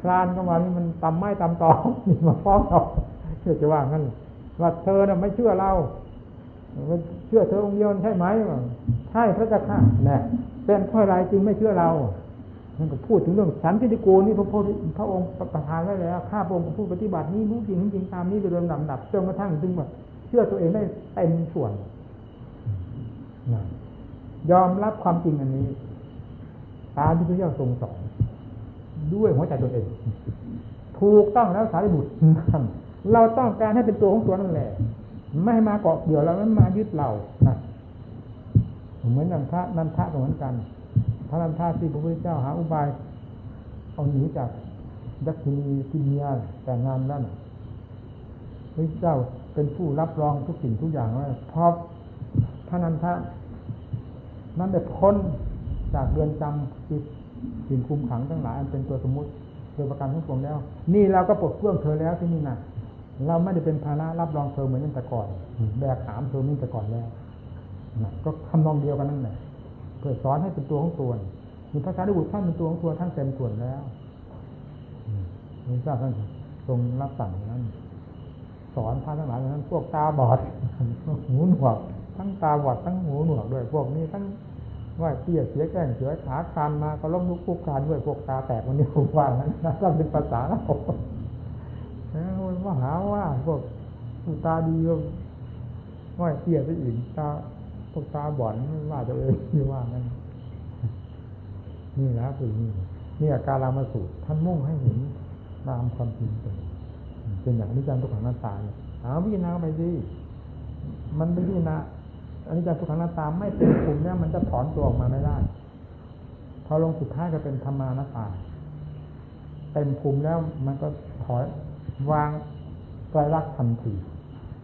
คลานเข้ามานี่มันตำไม้ตำตอนี่มาฟ้องเราเชื่อจะว่างั้นว่าเธอน่ะไม่เชื่อเราเชื่อเธอองค์เดียวใช่ไหมใช่พระเจ้าค่ะนี่เป็นเพราะอะไรจึงไม่เชื่อเรา นั่นก็พูดถึงเรื่องสันติโกนี่พระพพระองค์ประทานไว้แล้วข้าพระองค์ผู้ปฏิบัตินี้รู้จริงจริงตามนี้โดยลำดับจนกระทั่งถึงว่าเชื่อตัวเองได้เต็มส่วนยอมรับความจริงอันนี้ตามที่พระเจ้าทรงสอนด้วยหัวใจตัวเอง ถูกต้องแล้วสารีบุตรเราต้องการให้เป็นตัวของตัวนั่นแหละ ไม่มาเกาะเกี่ยวเราไม่มายึดเรานะเหมือนนันทะนันทะเหมือนกัน พระนันทะที่พระพุทธเจ้าหาอุบาย เอาหนีจากยักษินีที่เมียแต่งงานนั่นพระเจ้าเป็นผู้รับรองทุกสิ่งทุกอย่างว่าพอพระนันทะนั้นได้พ้นจากเรือนจำคือสิ่งคุมขังทั้งหลายอันเป็นตัวสมมติโดยประการทั้งปวงแล้ว นี่เราก็ปลดเครื่องเธอแล้วที่นี่นะเราไม่ได้เป็นภาระรับรองเธอเหมือนแต่ก่อนแบกหามเธอนี่แต่ก่อนแล้วก็ทำนองเดียวกันนั่นแหละ พื่อสอนให้เป็นตัวของตัวมีภาษาดิบุตรท่านเป็นตัวของตัวท่านเต็มส่วนแล้วพระเจ้าท่านทรงรับสั่งนั้น สอนพระทั้งหลายนั้น พวกตาบอดหูหนวก ทั้งตาบอดทั้งหูหนวกด้วย พวกนี้ทั้งว่าเตี้ยเสียแก้งเสือขาคานมาก็ล้มลุกคุกคานด้วยพวกตาแตกวันนี้ผมว่านั้นนั่นเป็นภาษาแล้วว่าหาว่าพวกตาดีก็ว่าเตี้ยไปอีกตา พวกตาบอดไม่ว่าตัวเองไม่ว่านั่นนี่นะคือนี่นี่อาการรามาสูตรท่านมุ่งให้เห็นตามความจริงเป็นเป็นอย่างนี้จันทุกขังหน้าตาเนี่ยหาวิจารณาไปสิมันไม่พิจารณาอันนี้จะทุกขังหน้าตาไม่เป็นภูมิเนี่ยมันจะถอนตัวออกมาไม่ได้พอลงสุดท้ายก็เป็นธรรมานาตาเต็มภูมิแล้วมันก็ถอยวางไตรลักษณ์ทันที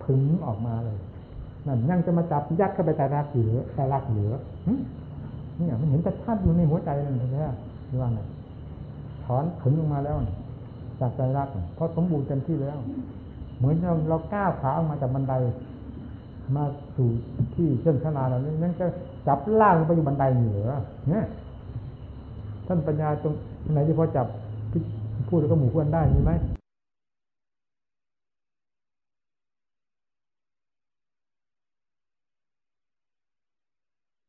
พึงออกมาเลย นั่นยังจะมาจับยัดเข้าไปไตรลักเหลือไตรลักเหลือเนี่ยมันเห็นชัดอยู่ในหัวใจนั่นแท้ๆว่าไงถอนถึงออกมาแล้ว จากไตรลักเพราะสมบูรณ์เต็มที่แล้ว เหมือนเราเราก้าวขาออกมาจากบันได มาสู่ที่เส้นชนาเรานี่นั่นก็จับล่างไปอยู่บันไดเหนือเนี่ยท่านปัญญาตรงไหนที่พอจับพูดแล้วก็หมู่เพื่อนได้มีไหม